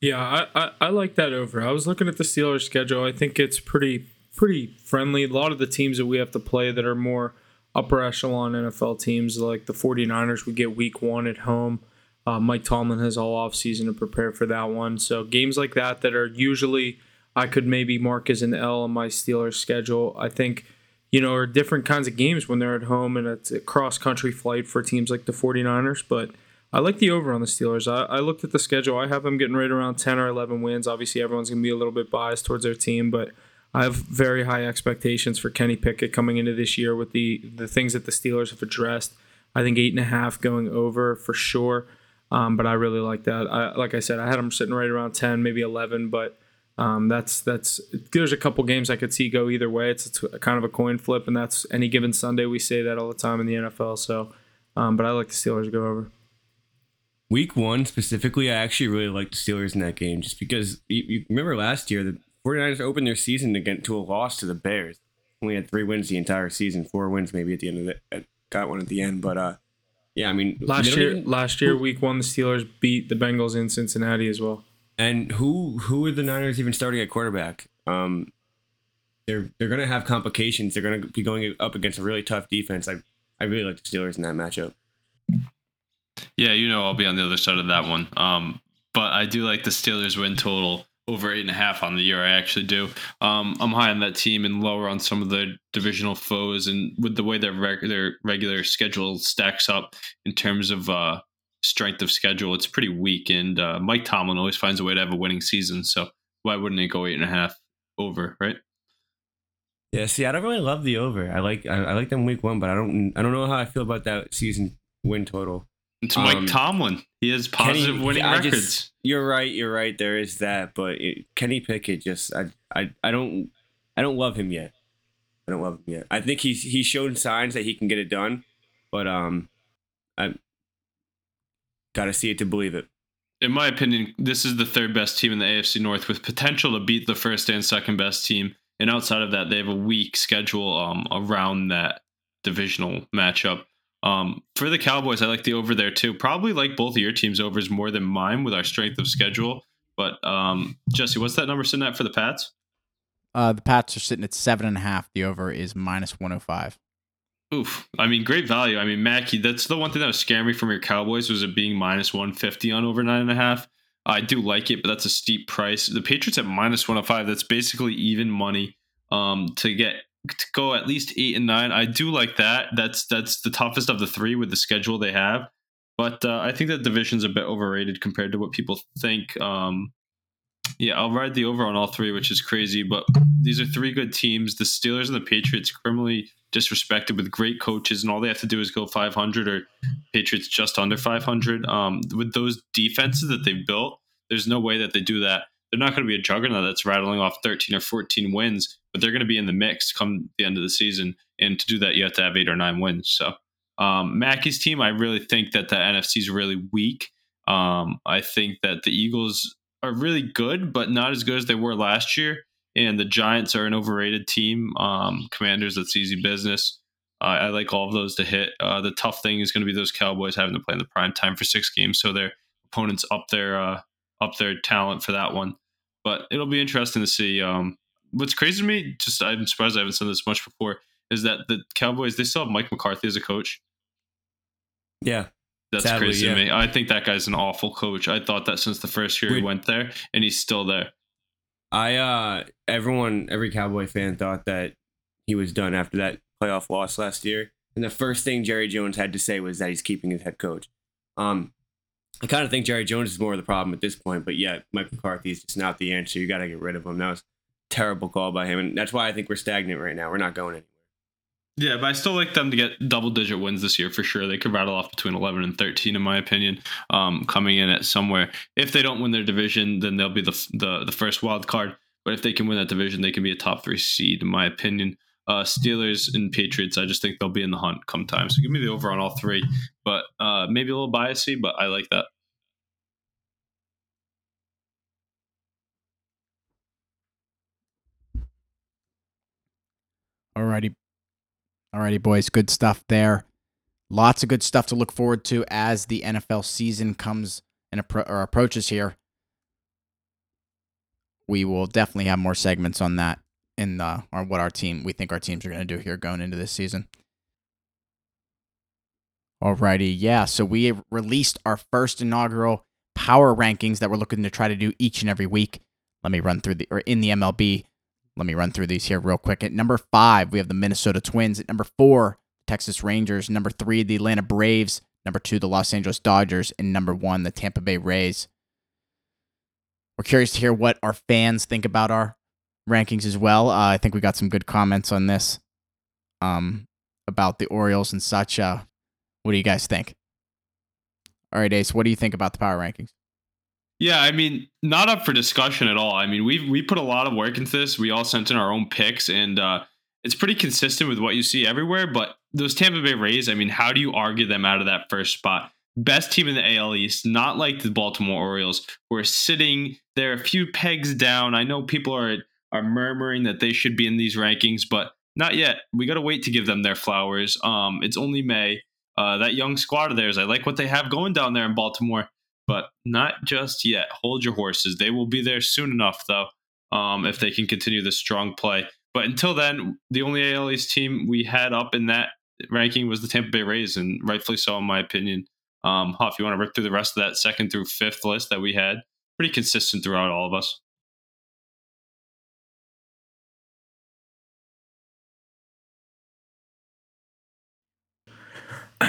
Yeah, I, I, I like that over. I was looking at the Steelers schedule. I think it's pretty pretty friendly. A lot of the teams that we have to play that are more upper echelon NFL teams, like the 49ers, would get week one at home. Uh, Mike Tomlin has all off season to prepare for that one. So games like that that are usually I could maybe mark as an L on my Steelers schedule. I think, you know, are different kinds of games when they're at home and it's a cross country flight for teams like the 49ers. But I like the over on the Steelers. I, I looked at the schedule. I have them getting right around 10 or 11 wins. Obviously, everyone's going to be a little bit biased towards their team, but I have very high expectations for Kenny Pickett coming into this year with the the things that the Steelers have addressed. I think eight and a half going over for sure. Um, but I really like that. I, like I said, I had them sitting right around 10, maybe 11, but um, that's that's there's a couple games I could see go either way. It's, it's kind of a coin flip, and that's any given Sunday. We say that all the time in the NFL. So, um, but I like the Steelers to go over. Week one specifically, I actually really like the Steelers in that game just because you, you remember last year the 49ers opened their season to get to a loss to the Bears. Only had three wins the entire season, four wins maybe at the end of it. Got one at the end, but uh, yeah, I mean last year, even, last year week one the Steelers beat the Bengals in Cincinnati as well. And who who are the Niners even starting at quarterback? Um, they're they're gonna have complications. They're gonna be going up against a really tough defense. I I really like the Steelers in that matchup. Yeah, you know I'll be on the other side of that one. Um, but I do like the Steelers win total over eight and a half on the year. I actually do. Um, I'm high on that team and lower on some of the divisional foes, and with the way their their regular schedule stacks up in terms of uh, strength of schedule, it's pretty weak. And uh, Mike Tomlin always finds a way to have a winning season, so why wouldn't it go eight and a half over, right? Yeah, see, I don't really love the over. I like I, I like them week one, but I don't I don't know how I feel about that season win total. It's Mike um, Tomlin. He has positive Kenny, winning I records. Just, you're right. You're right. There is that, but it, Kenny Pickett just I, I I don't I don't love him yet. I don't love him yet. I think he's he's shown signs that he can get it done, but um, I got to see it to believe it. In my opinion, this is the third best team in the AFC North with potential to beat the first and second best team. And outside of that, they have a weak schedule um, around that divisional matchup. Um, for the Cowboys, I like the over there too. Probably like both of your teams' overs more than mine with our strength of schedule. But um, Jesse, what's that number sitting at for the Pats? Uh, the Pats are sitting at seven and a half. The over is minus one hundred oh five. Oof. I mean, great value. I mean, Mackie, that's the one thing that was scaring me from your Cowboys was it being minus 150 on over nine and a half. I do like it, but that's a steep price. The Patriots at minus 105, that's basically even money um, to get go at least eight and nine. I do like that. That's that's the toughest of the three with the schedule they have. But uh, I think that division's a bit overrated compared to what people think. Um, yeah, I'll ride the over on all three, which is crazy. But these are three good teams. The Steelers and the Patriots criminally disrespected with great coaches, and all they have to do is go 500 or Patriots just under 500. Um, with those defenses that they've built, there's no way that they do that. They're not going to be a juggernaut that's rattling off 13 or 14 wins but they're going to be in the mix come the end of the season. And to do that, you have to have eight or nine wins. So, um, Mackie's team, I really think that the NFC is really weak. Um, I think that the Eagles are really good, but not as good as they were last year. And the Giants are an overrated team. Um, commanders, that's easy business. I like all of those to hit. Uh, the tough thing is going to be those Cowboys having to play in the prime time for six games, so their opponents up their uh, up their talent for that one. But it'll be interesting to see. Um, what's crazy to me, just I'm surprised I haven't said this much before, is that the Cowboys they still have Mike McCarthy as a coach. Yeah. That's Sadly, crazy yeah. to me. I think that guy's an awful coach. I thought that since the first year he went there, and he's still there. I uh everyone every Cowboy fan thought that he was done after that playoff loss last year. And the first thing Jerry Jones had to say was that he's keeping his head coach. Um I kind of think Jerry Jones is more of the problem at this point, but yeah, Mike McCarthy is just not the answer. You got to get rid of him. That was terrible call by him, and that's why I think we're stagnant right now. We're not going anywhere. Yeah, but I still like them to get double digit wins this year for sure. They could rattle off between 11 and 13, in my opinion, um, coming in at somewhere. If they don't win their division, then they'll be the, the, the first wild card. But if they can win that division, they can be a top three seed, in my opinion. Uh, Steelers and Patriots, I just think they'll be in the hunt come time. So give me the over on all three. But uh, maybe a little biasy, but I like that. Alrighty. Alrighty, boys. Good stuff there. Lots of good stuff to look forward to as the NFL season comes and appro- or approaches here. We will definitely have more segments on that in the or what our team we think our teams are going to do here going into this season. Alrighty, yeah. So we released our first inaugural power rankings that we're looking to try to do each and every week. Let me run through the or in the MLB. Let me run through these here real quick. At number five, we have the Minnesota Twins. At number four, Texas Rangers. Number three, the Atlanta Braves. Number two, the Los Angeles Dodgers. And number one, the Tampa Bay Rays. We're curious to hear what our fans think about our rankings as well. Uh, I think we got some good comments on this um, about the Orioles and such. Uh, what do you guys think? All right, Ace, what do you think about the power rankings? Yeah, I mean, not up for discussion at all. I mean, we we put a lot of work into this. We all sent in our own picks, and uh, it's pretty consistent with what you see everywhere. But those Tampa Bay Rays, I mean, how do you argue them out of that first spot? Best team in the AL East, not like the Baltimore Orioles, who are sitting there a few pegs down. I know people are are murmuring that they should be in these rankings, but not yet. We got to wait to give them their flowers. Um, it's only May. Uh, that young squad of theirs, I like what they have going down there in Baltimore but not just yet. Hold your horses. They will be there soon enough, though, um, if they can continue this strong play. But until then, the only AL East team we had up in that ranking was the Tampa Bay Rays, and rightfully so, in my opinion. Um, Huff, you want to rip through the rest of that second through fifth list that we had? Pretty consistent throughout all of us.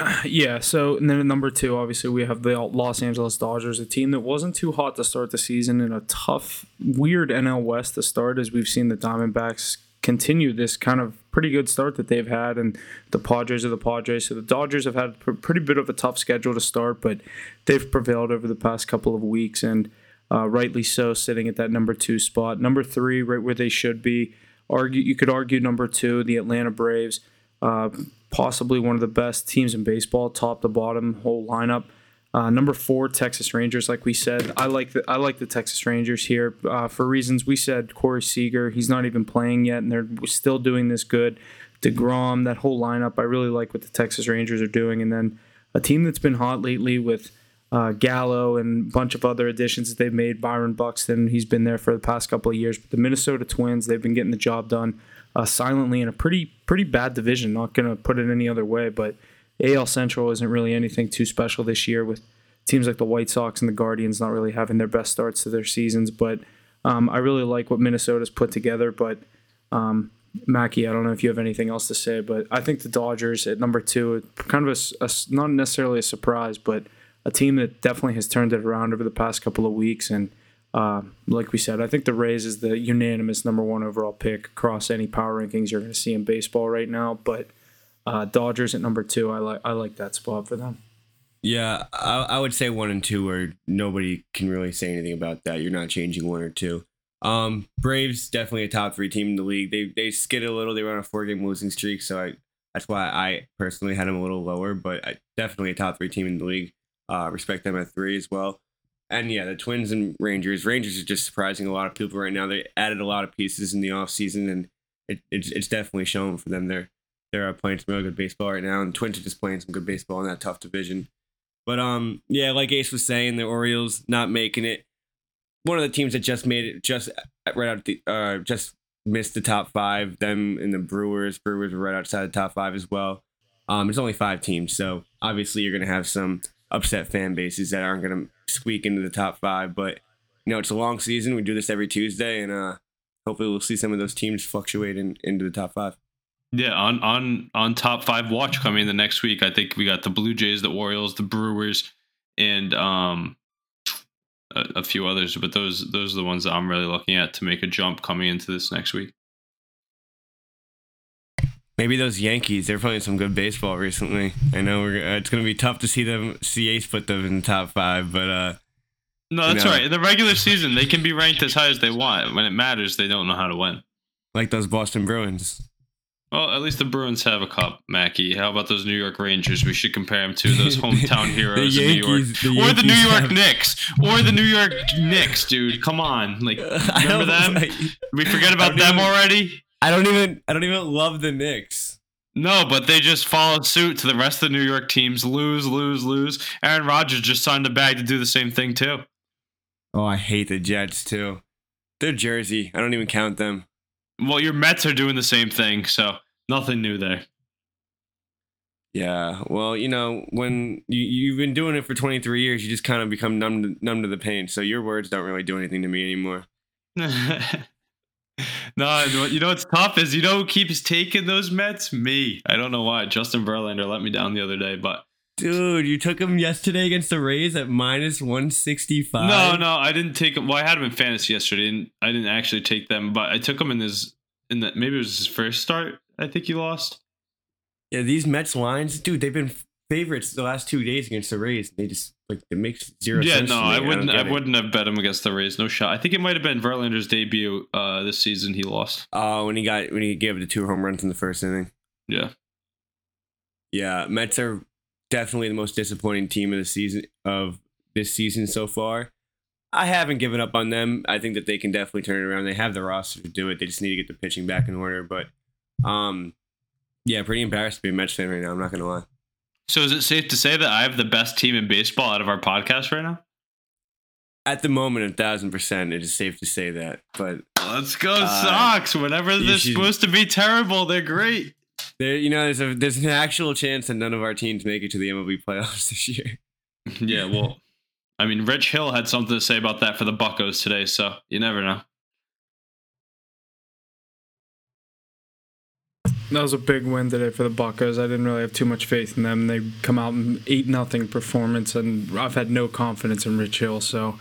yeah, so and then at number two, obviously we have the Los Angeles Dodgers, a team that wasn't too hot to start the season in a tough, weird NL West to start, as we've seen the Diamondbacks continue this kind of pretty good start that they've had, and the Padres are the Padres. So the Dodgers have had a pretty bit of a tough schedule to start, but they've prevailed over the past couple of weeks, and uh, rightly so, sitting at that number two spot. Number three, right where they should be. Argue, you could argue number two, the Atlanta Braves. Uh, possibly one of the best teams in baseball, top to bottom, whole lineup. Uh, number four, Texas Rangers. Like we said, I like the I like the Texas Rangers here uh, for reasons we said. Corey Seager, he's not even playing yet, and they're still doing this good. Degrom, that whole lineup, I really like what the Texas Rangers are doing. And then a team that's been hot lately with uh, Gallo and a bunch of other additions that they've made. Byron Buxton, he's been there for the past couple of years. But the Minnesota Twins, they've been getting the job done uh, silently in a pretty pretty bad division. Not going to put it any other way, but AL Central isn't really anything too special this year with teams like the White Sox and the Guardians not really having their best starts to their seasons. But um, I really like what Minnesota's put together. But um, Mackie, I don't know if you have anything else to say, but I think the Dodgers at number two, kind of a, a not necessarily a surprise, but a team that definitely has turned it around over the past couple of weeks and uh, like we said, I think the Rays is the unanimous number one overall pick across any power rankings you're going to see in baseball right now. But uh, Dodgers at number two, I like I like that spot for them. Yeah, I, I would say one and two, where nobody can really say anything about that. You're not changing one or two. Um, Braves definitely a top three team in the league. They they skid a little. They were on a four game losing streak, so I that's why I personally had them a little lower. But I, definitely a top three team in the league. Uh, respect them at three as well. And yeah, the Twins and Rangers. Rangers are just surprising a lot of people right now. They added a lot of pieces in the offseason, and it, it's, it's definitely showing for them. They're they're playing some really good baseball right now, and Twins are just playing some good baseball in that tough division. But um, yeah, like Ace was saying, the Orioles not making it. One of the teams that just made it, just right out the, uh, just missed the top five. Them and the Brewers. Brewers were right outside the top five as well. Um, it's only five teams, so obviously you're gonna have some upset fan bases that aren't gonna squeak into the top five. But you know, it's a long season. We do this every Tuesday, and uh, hopefully, we'll see some of those teams fluctuate in, into the top five. Yeah, on on on top five watch coming in the next week. I think we got the Blue Jays, the Orioles, the Brewers, and um, a, a few others. But those those are the ones that I'm really looking at to make a jump coming into this next week. Maybe those Yankees. They're playing some good baseball recently. I know we're, uh, it's going to be tough to see them see Ace put them in the top five, but uh, No, that's know. right. In the regular season, they can be ranked as high as they want. When it matters, they don't know how to win. like those Boston Bruins. Well, at least the Bruins have a cup, Mackie. How about those New York Rangers? We should compare them to those hometown heroes in New York. the or the New York have- Knicks. Or the New York Knicks, dude. Come on. Like, remember them? We forget about them even- already? I don't even. I don't even love the Knicks. No, but they just followed suit to the rest of the New York teams. Lose, lose, lose. Aaron Rodgers just signed a bag to do the same thing, too. Oh, I hate the Jets too. They're Jersey. I don't even count them. Well, your Mets are doing the same thing, so nothing new there. Yeah. Well, you know, when you, you've been doing it for 23 years, you just kind of become numb to, numb to the pain. So your words don't really do anything to me anymore. no, you know what's tough is you know who keeps taking those Mets? Me. I don't know why. Justin Verlander let me down the other day, but Dude, you took him yesterday against the Rays at minus 165. no, no, I didn't take him. Well, I had him in fantasy yesterday, and I didn't actually take them, but I took him in his in the maybe it was his first start. I think he lost. Yeah, these Mets lines, dude, they've been favorites the last two days against the Rays. They just like it makes zero yeah, sense. no, to me. I wouldn't. I, it. wouldn't have bet him against the Rays. No shot. I think it might have been Verlander's debut uh, this season. He lost. Oh, when he got when he gave the two home runs in the first inning. Yeah. Yeah, Mets are definitely the most disappointing team of the season of this season so far. I haven't given up on them. I think that they can definitely turn it around. They have the roster to do it. They just need to get the pitching back in order. But um yeah, pretty embarrassed to be a Mets fan right now, I'm not gonna lie. So is it safe to say that I have the best team in baseball out of our podcast right now? At the moment, a thousand percent, it is safe to say that. But Let's go Uh, Sox! Whenever they're should- supposed to be terrible, they're great. there, you know, there's a there's an actual chance that none of our teams make it to the MLB playoffs this year. Yeah, well, I mean, Rich Hill had something to say about that for the Buccos today, so you never know. That was a big win today for the Buccos. I didn't really have too much faith in them. They come out and eight nothing performance, and I've had no confidence in Rich Hill. So,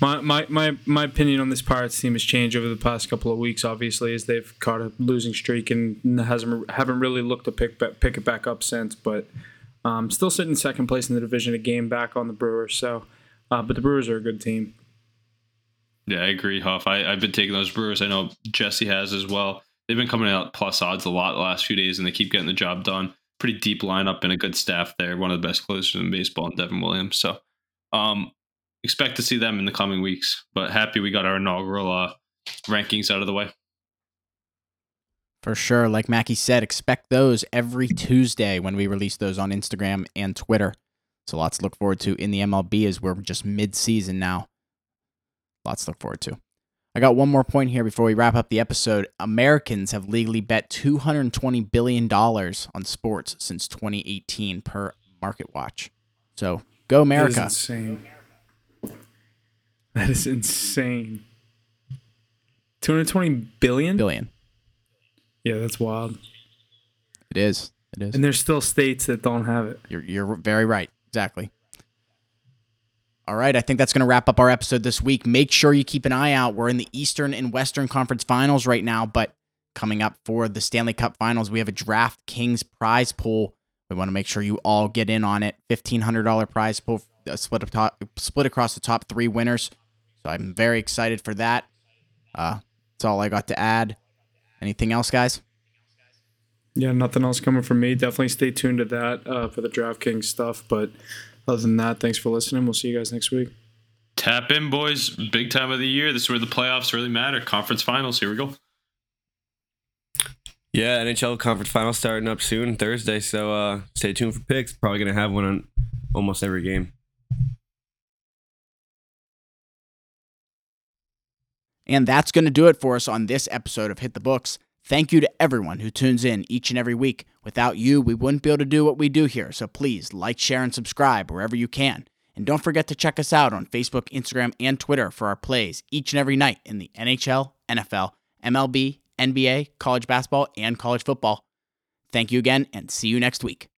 my, my my my opinion on this Pirates team has changed over the past couple of weeks. Obviously, as they've caught a losing streak and hasn't haven't really looked to pick pick it back up since. But um, still sitting second place in the division, a game back on the Brewers. So, uh, but the Brewers are a good team. Yeah, I agree, Huff. I, I've been taking those Brewers. I know Jesse has as well. They've been coming out plus odds a lot the last few days, and they keep getting the job done. Pretty deep lineup and a good staff there. One of the best closers in baseball, in Devin Williams. So, um, expect to see them in the coming weeks. But happy we got our inaugural uh, rankings out of the way. For sure. Like Mackie said, expect those every Tuesday when we release those on Instagram and Twitter. So lots to look forward to in the MLB as we're just mid season now. Lots to look forward to. I got one more point here before we wrap up the episode. Americans have legally bet $220 billion on sports since 2018 per MarketWatch. So go America. is insane. That is insane. Two hundred twenty billion. Billion. Yeah, that's wild. It is. It is. And there's still states that don't have it. You're you're very right. Exactly. All right, I think that's going to wrap up our episode this week. Make sure you keep an eye out. We're in the Eastern and Western Conference Finals right now, but coming up for the Stanley Cup Finals, we have a DraftKings prize pool. We want to make sure you all get in on it. Fifteen hundred dollar prize pool, uh, split top, split across the top three winners. So I'm very excited for that. Uh, that's all I got to add. Anything else, guys? Yeah, nothing else coming from me. Definitely stay tuned to that uh, for the DraftKings stuff. But other than that, thanks for listening. We'll see you guys next week. Tap in, boys. Big time of the year. This is where the playoffs really matter. Conference finals. Here we go. Yeah, NHL conference finals starting up soon Thursday, so uh, stay tuned for picks. Probably gonna have one on almost every game. And that's going to do it for us on this episode of Hit the Books. Thank you to everyone who tunes in each and every week. Without you, we wouldn't be able to do what we do here. So please like, share, and subscribe wherever you can. And don't forget to check us out on Facebook, Instagram, and Twitter for our plays each and every night in the NHL, NFL, MLB, NBA, college basketball, and college football. Thank you again, and see you next week.